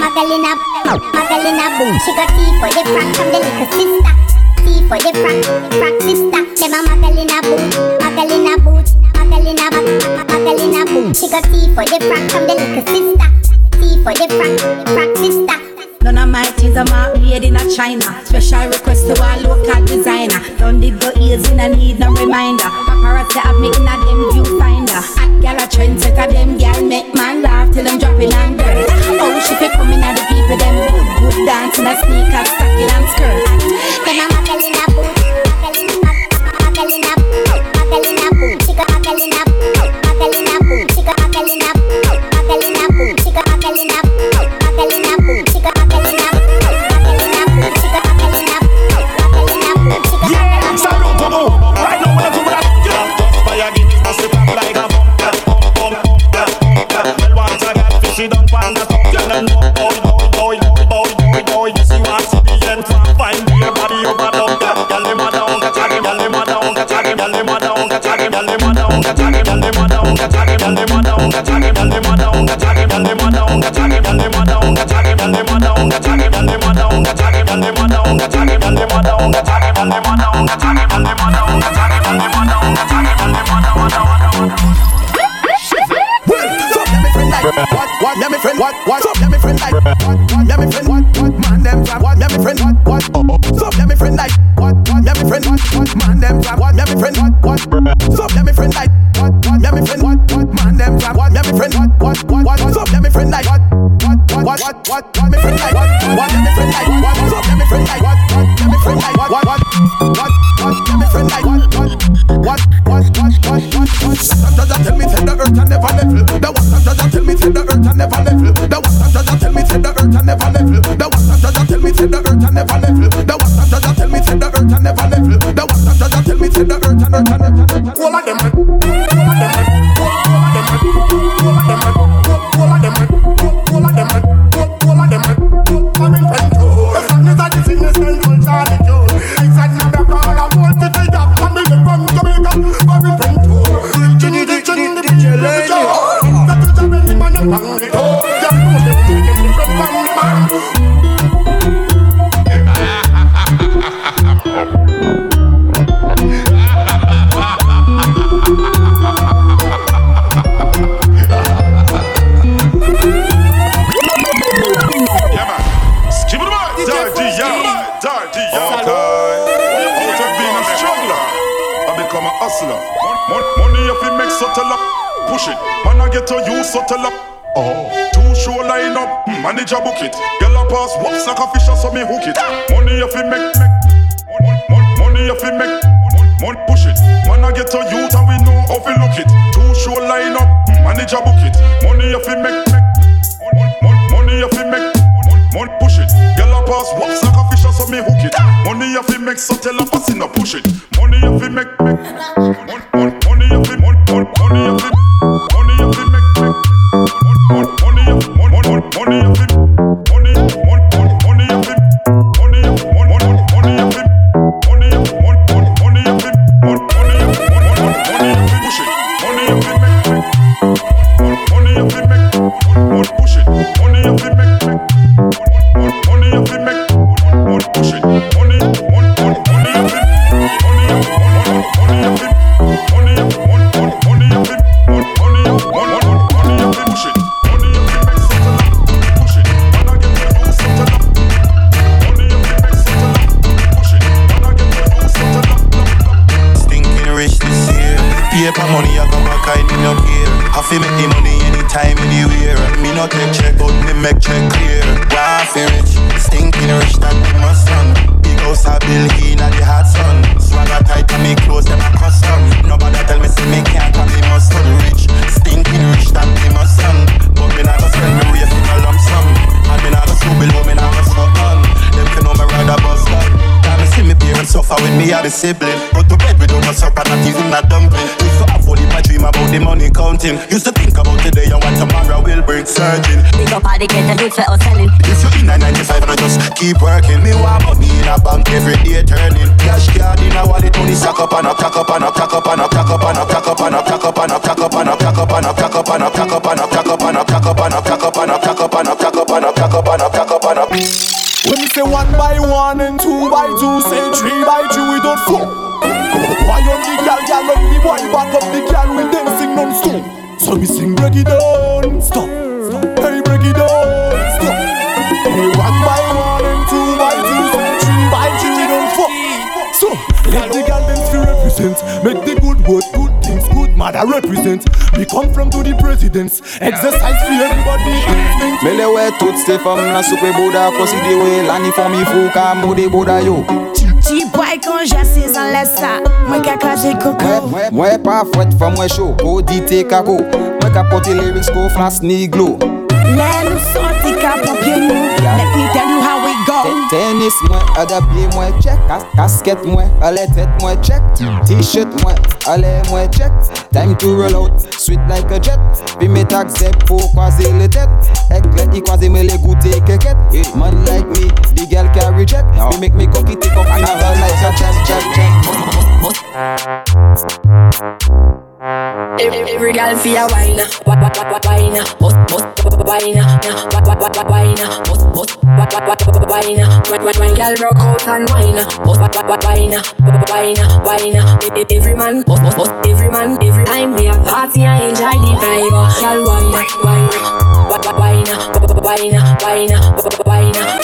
Magdalena, Magdalena boom. She got tea for the frank from the little sister. Tea for the frank, frank sister. Them a Magdalena boom, Magdalena boom, Magdalena, Magdalena boom. She got tea for the frank from the little sister. Tea for the frank, frank. Dynamite is a mark made in a China. Special request to our local designer. Don't dig go easy, I need no reminder. Paparazzi have me in a them viewfinder. Hot gal a trendsetter, them gal make man laugh till I'm dropping on dirt. Oh, she be coming at the people, them good, good dancing, a sneaker, stocking and skirt. Then I'm sibling. up and up, cock up and up, cock up and up, cock up and up, cock up and up, cock up and up, cock up and up, cock up and up, cock up and up, cock up and up, cock up and up, cock up and up, cock up and up, cock up and up, cock up and up, cock up and up. When we say one by one and two by two, say three by three, we don't fool. Why on the gal, gal, when the boy back up the gal with the I represent. We come from to the presidents. Exercise for everybody. Mele we tout se fom nan soupe boda Konside we lani fom mi fou ka moude boda yo. Ti boy kon jase zan lesa Mwen ka kaje koko. Mwen pa fwet fom mwen show Kodite kako. Mwen ka pote lyrics ko frans ni glo. Le nou santi ka popye nou Let me tell you how we go. Tenis mwen, adapye mwen, check. Kasket mwen, ale tet mwen, check. T-shirt mwen, ale mwen, check. Time to roll out, sweet like a jet. Puis mes tags, c'est pour croiser les têtes. Éclair, croiser mais les goûter, kékette. Man like me, the girl can reject. We make me cocky take off have her like a jab, jab, jab. Every girl feel a wine, wine, wine, wine, wine, wine, bust, bust, wine, wine, girl broke out and wine, bust, wine, wine, wine, every man, bust, bust, bust, every man, every time we are party, I enjoy the vibe, girl wine, wine, wine, wine, wine, wine, wine.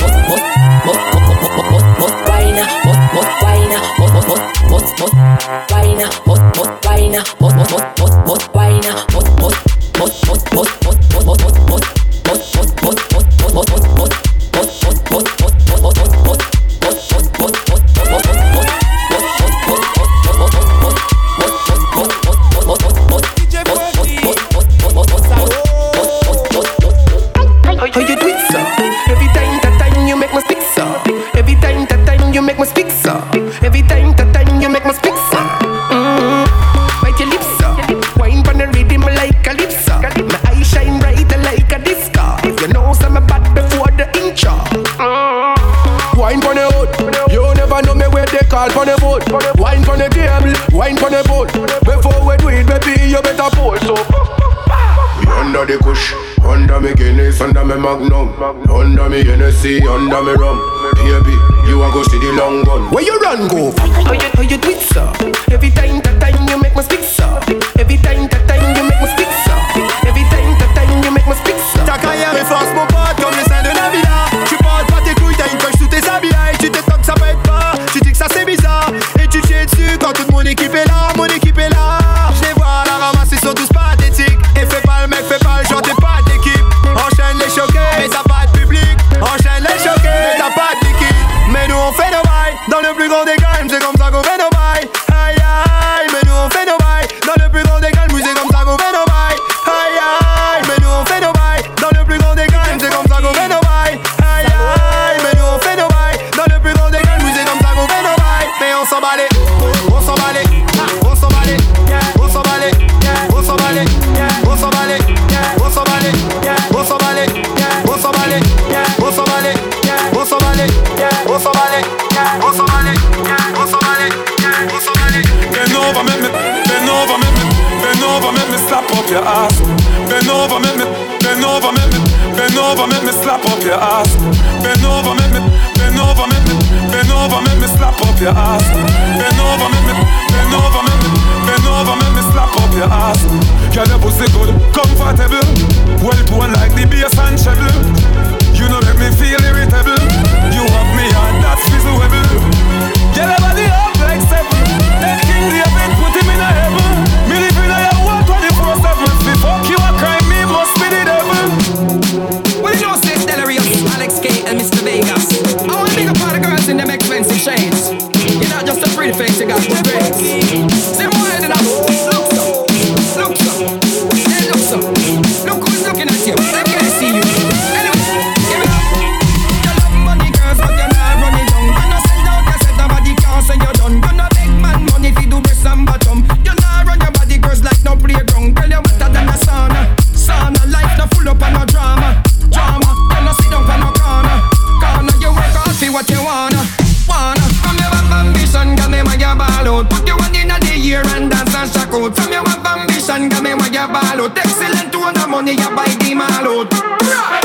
and shackles. From your ambition, got me where you ball out. Excellent to the money, you buy the mall out.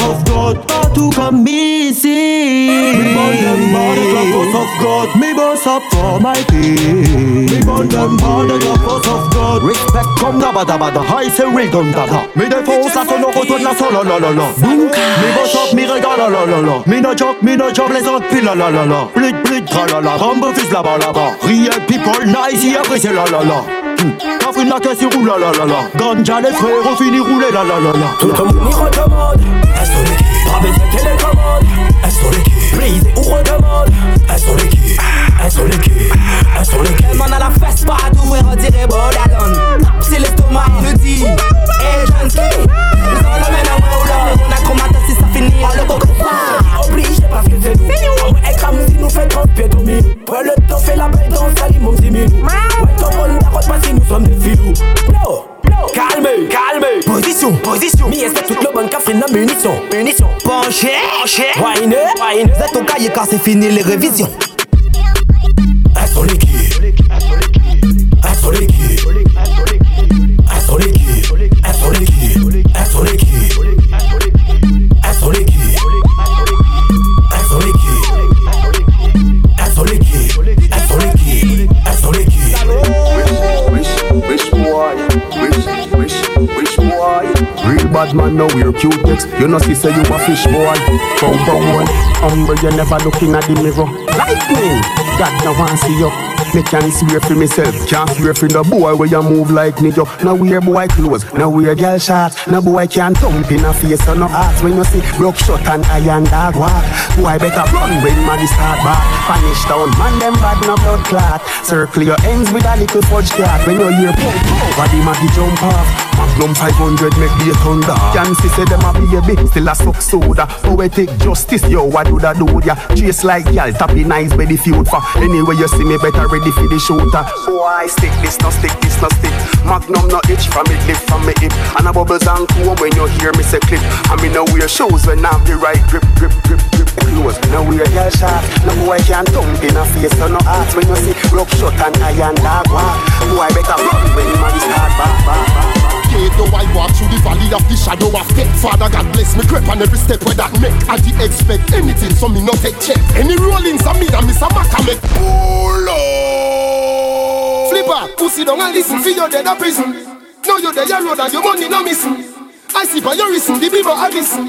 Force of God. Pas tout comme ici. Me burn them by the force of God. Me boss up for my pay. Me burn them by the force of God. Respect comme d'abord d'abord. High c'est real comme dada. Me défonce la sonore autour de la solo la la la. Me boss up, me regarde la la la la. Me no joke, me no joke les autres puis la la la la. Blit blit tra la la. Rambo fils là-bas là-bas. Real people nice, et après c'est la la la. Hmm. Caisse, il roule la la la la. Ganja les frères, on finit rouler la la la la. Tout le monde y redemande Elles sont les qui? Pas besoin de télécommande Elles sont les qui? Brise ou redemande Elles sont les qui? Elles sont les qui? Elles sont les qui? Elle m'en a la fesse pas à t'ouvrir, on dirait Bodalon. C'est l'estomac, nous dit. Eh, jeune ski, nous en amène à moi ou là. On a combattu si ça finit. Oh, le coco Obligé parce que c'est nous On va écramer si nous fait 30 pieds Prends le temps, fait la belle danse, salim mon petit minou Ouais, ton bon d'accord, pas si nous sommes des filous. Blow, blow Calmez, calmez Position, position. Mi est toute le bon café na munition Munition Penché, penché. Wine, wine. Vous êtes cahier car c'est fini les révisions. Elles sont les bad man, we're cute next. You know, see, say you a fish boy. Bow, bow, boy. Humble, you never looking at the mirror. Lightning, God no want see you. Me can't swear for myself, can't swear for the boy where you move like nigga. Now wear boy clothes, now wear girl shorts. Now boy can't thump in a face or no ass when you see broke shot and iron dog walk. Boy better run when man start back. Punish down, man them bad no blood clot. Circle your ends with a little fudge clot. When you hear pump, body maggie jump off. Magnum 500 make be a thunder. Can see say them a baby, still a suck soda. Poetic justice, yo, what do that do ya? Chase like y'all, tappy nice belly feud for. Anyway you see me better ready for the shooter. Boy, stick this, no stick this, no stick. Magnum no itch from it, lift from me hip. And a bubbles and cool when you hear me say clip. I mean no wear shoes when I'm the right grip, grip, grip, grip. Close, no wear girl shot. No boy can thump in a face, so no ask when you see rock shot and iron dog walk. Boy better run when man back, back, back. Gate Though I walk through the valley of the shadow of death. Father God bless me grip on every step where that make I the expect anything so me no take check. Any rollings on me that miss a maca make. Oh, Pull up Flipper, pussy down and listen for your dead a prison. Now you're there your road and your money no missing. I see by your reason the people are listen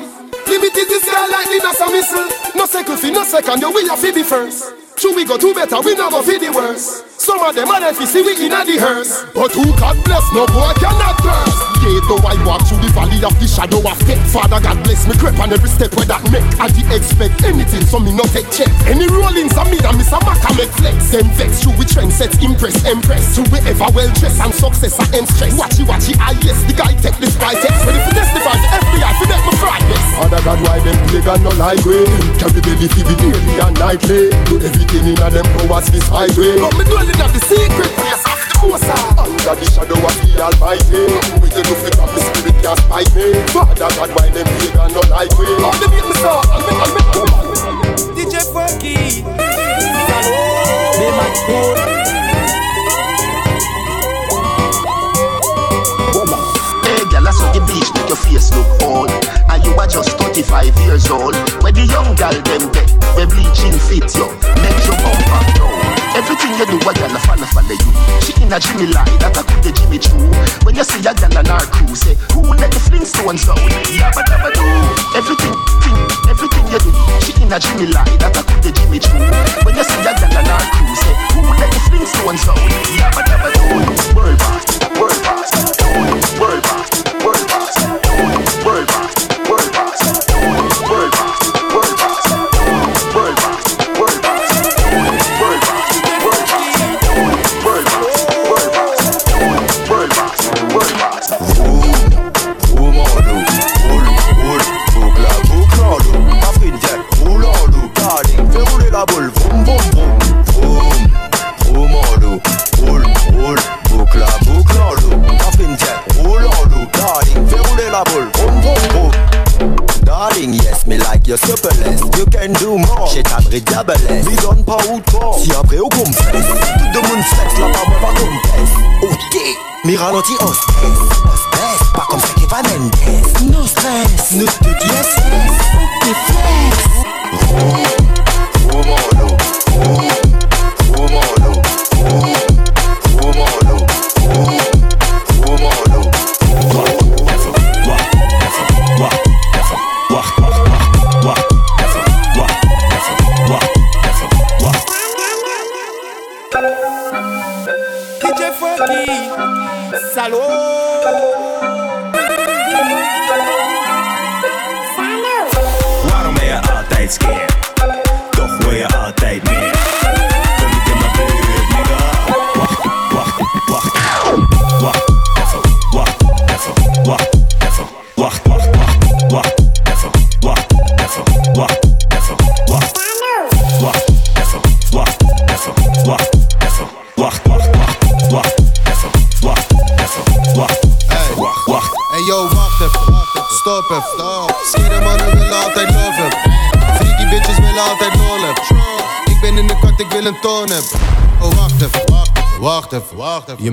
Limited this guy like the NASA missile. No second fi no second, you we have to be first Should we go to better, we never fi the worst. Some of them if you see we in a the hearse But who God bless, no boy cannot curse. Gate though I walk through the valley of the shadow of death. Father God bless me, creep on every step where that make. I the expect anything, so me no take check. Any rollings on me that miss a maca make flex. Them vex, through we trend sets, impress, impress. Through we ever well dressed and success I end stress Watchy, watchy, ah yes, the guy take this by text Ready for testify to FBI, fi make fry this Father God, why them pagan no like we? Carry belly fi be daily and nightly Do everything in a them powers this highway But me dwelling at the secret place of the Most High. Under the shadow of the Almighty. We the do fit up the spirit can't spite me Father God, why them pagan no like we All the make me so, and me, and me, DJ Franky. Me my Hey, girl, I saw the beach, make your face look old. And you are just 35 years old. Where the young girl them get, where bleaching fit you, make your bumper down. Everything you do, a girl a follow follow you. She in a Jimmy lie, that I could the Jimmy true. When you see a girl on our crew, say, who let the Flintstones out? Yabba dabba do. Everything, thing, everything you do, she in a Jimmy lie that I could the Jimmy true. When you see a gal on our cruise, say, who let the Flintstones out? Yabba dabba do, world boss, world boss, world boss, The us You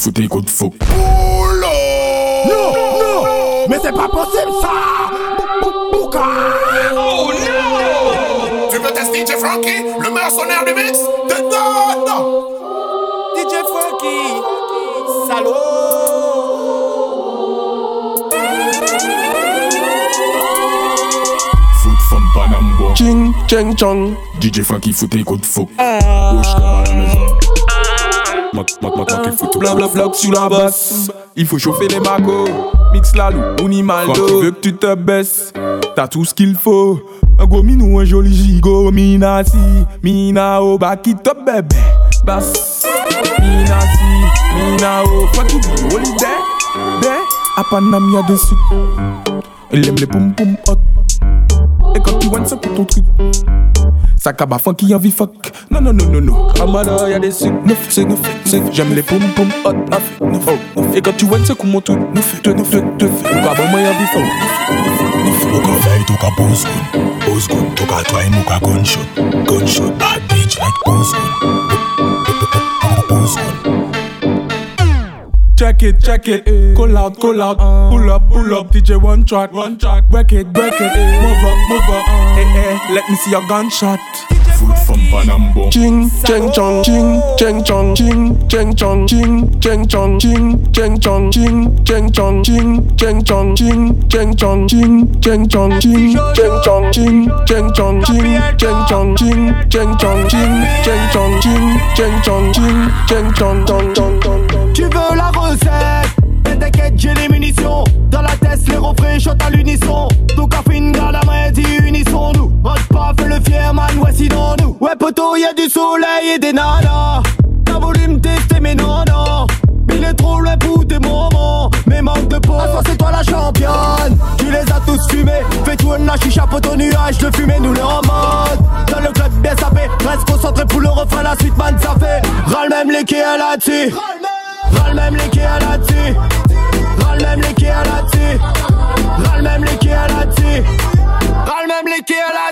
foute kout fok Boulou Non, non, men se pa posib sa Bouka. Oh non Tu peux tester DJ Frankie, le mercenaire du mix? De non, non DJ Frankie, salaud. Fout fom panam bon Ching, ching, chong. DJ Frankie foute kout fok Wesh kama Mac, mac, mac, il faut tout. Bla bla bla sur la basse. Il faut chauffer les macos. Mix la loup, on y mal Quand tu veux que tu te baisses, t'as tout ce qu'il faut. Un gros minou, un joli gigot, mina si, mina o, bah qui te bébé. Basse, mina si, mina o, faut tout holiday, bé. À Paname y'a des sucres. Elle aime les poum poum hot one ça pour ton truc. Ça cabafan qui envie fuck. Non, non, non, non, non. Amada, y'a des 5, 9, 5, 9, 5. J'aime les poum poum hot, af, 9, oh, 9. Et quand tu one c'est comme mon truc. 9, 2, 9, 2, 2. Kaba, moi, y'a envie fuck. 9, 9, 9. Toka fly, toka pose good. Pose good, toka twine, moka gunshot. Gunshot, bad bitch like pose good. Pose good. Check it, check it. Call out, call out. Pull up, pull up. DJ one track, one track. Break it, break it. Move up, move up. Hey, hey, let me see your gunshot. Foot from Panambo. Ching, cheng, chong, ching, cheng, chong, ching, cheng, chong, ching, cheng, chong, ching, cheng, chong, ching, cheng, chong, ching, cheng, chong, ching, cheng, chong, ching, cheng, chong, ching, cheng, chong, ching, cheng, chong, ching, cheng, chong, ching, cheng, chong, ching, cheng, chong, ching, cheng, chong, ching, chong, chong, chong, chong, chong. Tu veux la recette? Mais t'inquiète, j'ai les munitions. Dans la tête, les refrains chantent à l'unisson. Donc, à fin de la main, dit unissons-nous. Rote pas, fais le fier, man, ouais, sinon nous. Ouais, poteau, y'a du soleil et des nanas. T'as voulu me tester, mais non, non. Mais il est trop loin pour tes moments. Mais manque de peau. Toi, c'est toi la championne. Tu les as tous fumés. Fais tout la chicha, poteau, nuage de fumée, nous les mode. Dans le club bien sapé. Reste concentré pour le refrain, la suite, man, ça fait. Râle même les quais là-dessus. Ras même les quais à la tue. Ras même les quais à la tue. Ras même les quais à la même les quais à la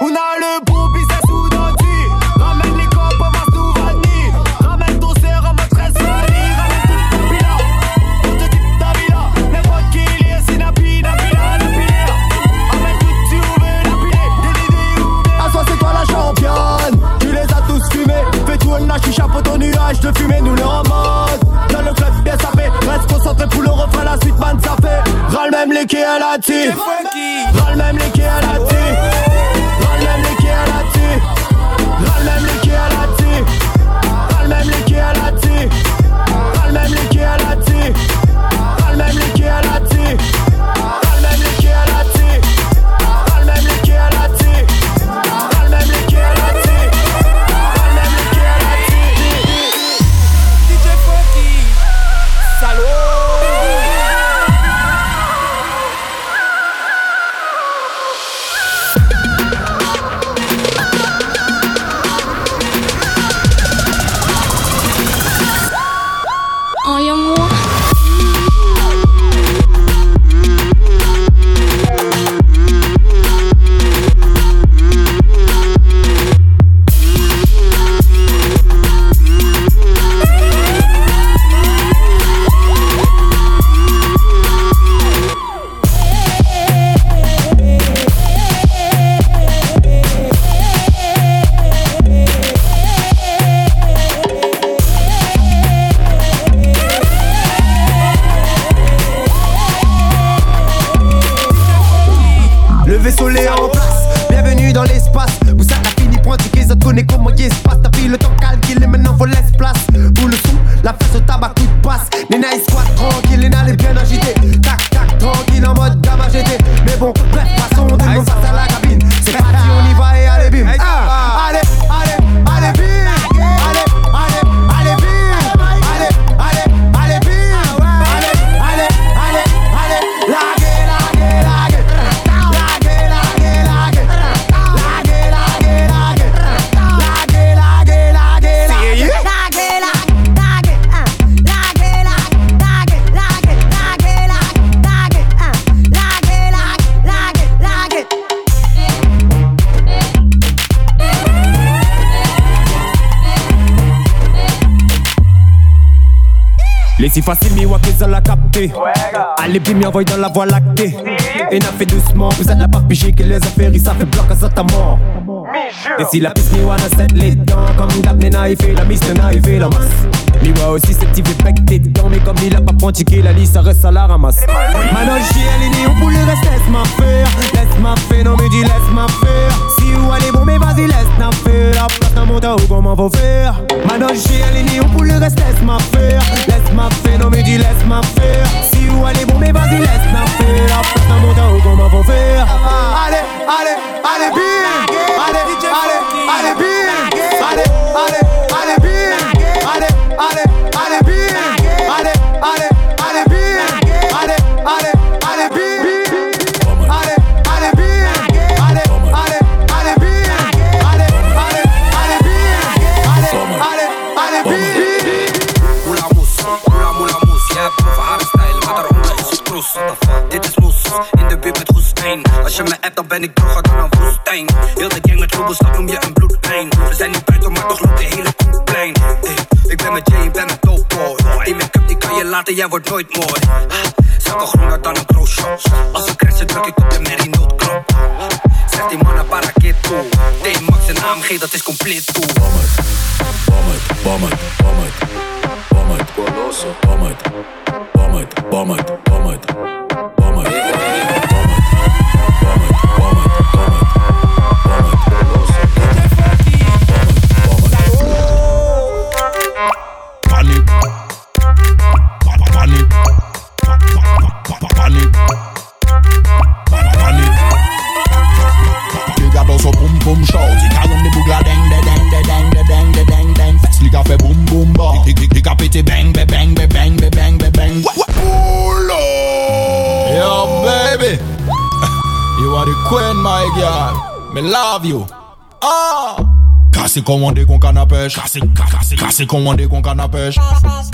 On a le bon pis ça sous Ramène les copes à Masnouvani Ramène ton serre à ma Ramène toute ta pila Toute ta type ta villa N'importe qui lié c'est Napi Napi la Ramène tout si on veut la pilée À soi c'est toi la championne. Tu les as tous fumés. Fais tout un chicha pour ton nuage de fumée. Nous le ramasse Concentré pour le refrain, la suite, man, ça fait. Râle même les quais à la dessus Râle même les quais à la dessus Râle même les quais à la dessus Râle même les quais à la dessus Râle même les quais à la dessus Râle même les quais à la dessus Râle même les à la gunikomayezi Si facile, mi wak ça l'a capté. Allez, puis m'y envoie dans la voie lactée. Et n'a fait doucement, vous êtes la part piché que les affaires, ça fait bloc à ta mort. Et si la piste mi wanna set les dents, comme d'hab, il fait la mise, il fait la masse. Mi wa aussi cette type bec t'es dedans, mais comme il a pas pratiqué la liste, ça reste à la ramasse. Maintenant, je suis aligné, on pourrait rester, laisse-moi faire. Laisse-moi faire, non, mais dis laisse-moi faire. Si vous allez bon, mais vas-y, laisse-moi faire. La place dans mon temps, ou comment faut faire? Maintenant, je suis aligné, on pourrait rester, laisse-moi faire. Laisse-moi faire, non, mais dis laisse-moi faire. Si vous allez bon, mais vas-y, laisse-moi faire. La place dans mon temps, ou comment faut faire? Allez, allez, allez, bien. Allez, allez, allez, bien. Allez, allez, allez, bien. عشان ما ابدا بين الجرح أنا فستين يلا جاي متروب وصلهم يا ام laten, jij wordt nooit mooi. Zakken groener dan een croissant. Als we crashen, druk ik op de merrie noodknop. Zeg die mannen, para keer toe. D-Max en AMG, dat is compleet toe. Bommet, bommet, bommet, goloso, bommet, bommet, bommet, bommet, bommet. boom show. Die Karre mit Bugla deng, de deng, de deng, de deng, de deng, deng Fest liegt a Boom Boom Bar Die Kick, bang, be bang, be bang, be bang, be bang. Pull up. Baby. You are the queen, my girl. Me love you. Ah. Casi comandé qu'on canne à pêche Casi, casi, casi comandé qu'on canne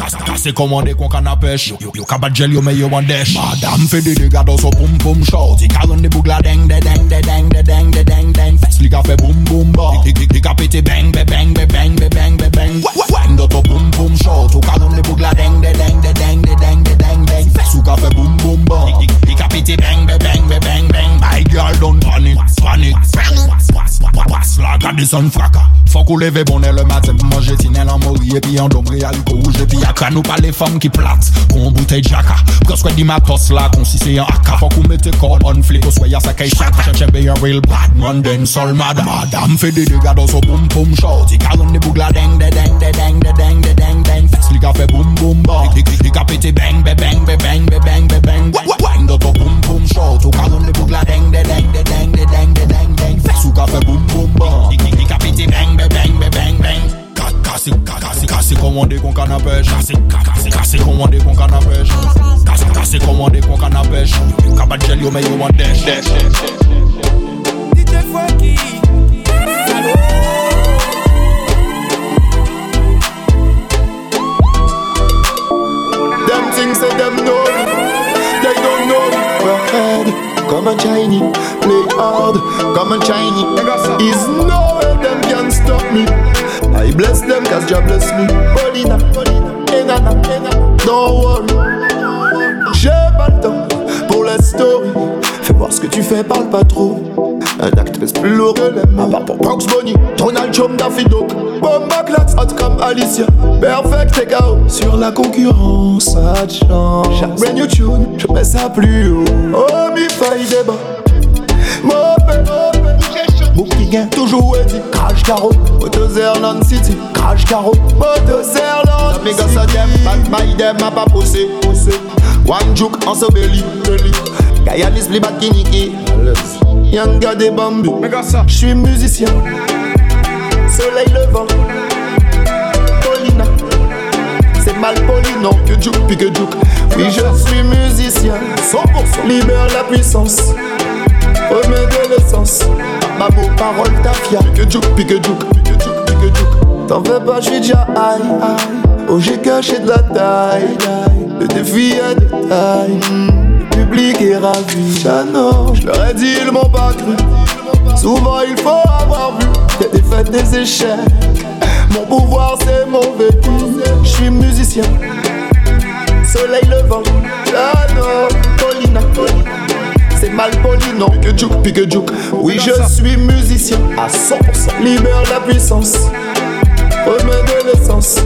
Ça c'est commandé qu'on can apèche Yo yo kabat gel yo me yo an desh Madame fait des dégâts dans son poum poum show Ti karon de bougla deng de deng de deng de deng de deng deng Fes li ka fe boum boum ba Li ka pété bang be bang be bang be bang be bang Wang dans ton poum poum show Ti karon de bougla deng de deng de deng de deng de deng deng Fes ou ka fe boum boum ba Li ka pété bang be bang be bang bang My girl don't panic panic Panic Pass la pass de son fraka Faut qu'on lève bonnet le matin pour manger tinel en mori Et puis en dombré à l'uko rouge Et puis à nous pas les femmes qui platent Qu'on bouteille jacka Presque dit ma tosse là qu'on si c'est un AK Faut qu'on mette code on flic Au soya ça caille chaque Cherche un real bad man Den sol madame Madame fait des dégâts dans son boum boum show T'y carrément des bougla deng de deng de deng de deng de deng deng Fes les gars fait boum boum ba Les- gars pété bang bang bang bang bang bang bang bang dans ton boum boum show T'y carrément des bougla deng de deng de deng de deng de deng sou ka fe boum boum ban Di ka piti beng be beng be beng beng Kase, kase, kase komande kon kanapèj Kase, kase, kase komande kon kanapèj Kase, kase komande kon kanapèj Yo kabat jel yo men yo an desh desh Dite fwe Them things that them know, they don't know. Come and shiny, play hard, come and shiny. Is no them can stop me. I bless them cause Jah bless me. Enana, don't worry. J'ai pas le temps pour la story. Fais voir ce que tu fais, parle pas trop. Pèse plus lourd. Que les mots. À part pour Bunny, Donald Trump, Daffy Duck. Bomba hot comme Alicia. Perfect out. Sur la concurrence, ça change. Chaque brand new tune, je mets ça plus haut. Oh, mi faille débat. Boukigan, toujours Eddie. Crash Caro, City. Crash Caro, Motozerland La méga ça dem, bat my dem a pas poussé. One juke en so belly, belly. Gayanis pli bat kiniki Yanga des bambous J'suis musicien. Soleil levant. Paulina. C'est mal poli non que juke puis que Oui je suis musicien. 100% Libère la puissance. Remets de l'essence Ma beau parole ta fière Que juke puis que juke T'en fais pas j'suis déjà high high. Oh j'ai caché de la taille. Le défi est de taille. Le public est ravi. Chano, je leur ai dit ils m'ont pas cru. Souvent il faut avoir vu Des défaites, des échecs. Mon pouvoir c'est mon vécu Je suis musicien. Soleil levant. Chano, Paulina. C'est mal poli, non. Pique juke, pique juke Oui, je suis musicien. À 100% Libère la puissance. Remets de l'essence.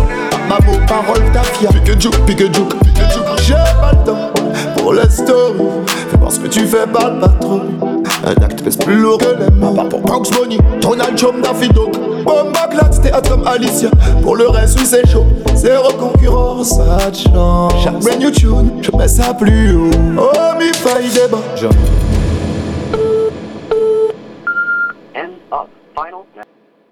Ma beau parole ta fière Pique juke, pique juke J'ai pas le temps pour les stories Fais voir ce que tu fais, pas trop. Un acte pèse plus lourd que les mains Pas pour Bugs Bunny, Donald Trump, Daffy Duck. Bomba théâtre comme Alicia. Pour le reste, oui c'est chaud. Zéro concurrence, ça de chance. Chaque brand new tune, je mets ça plus haut. Oh, mi faille débat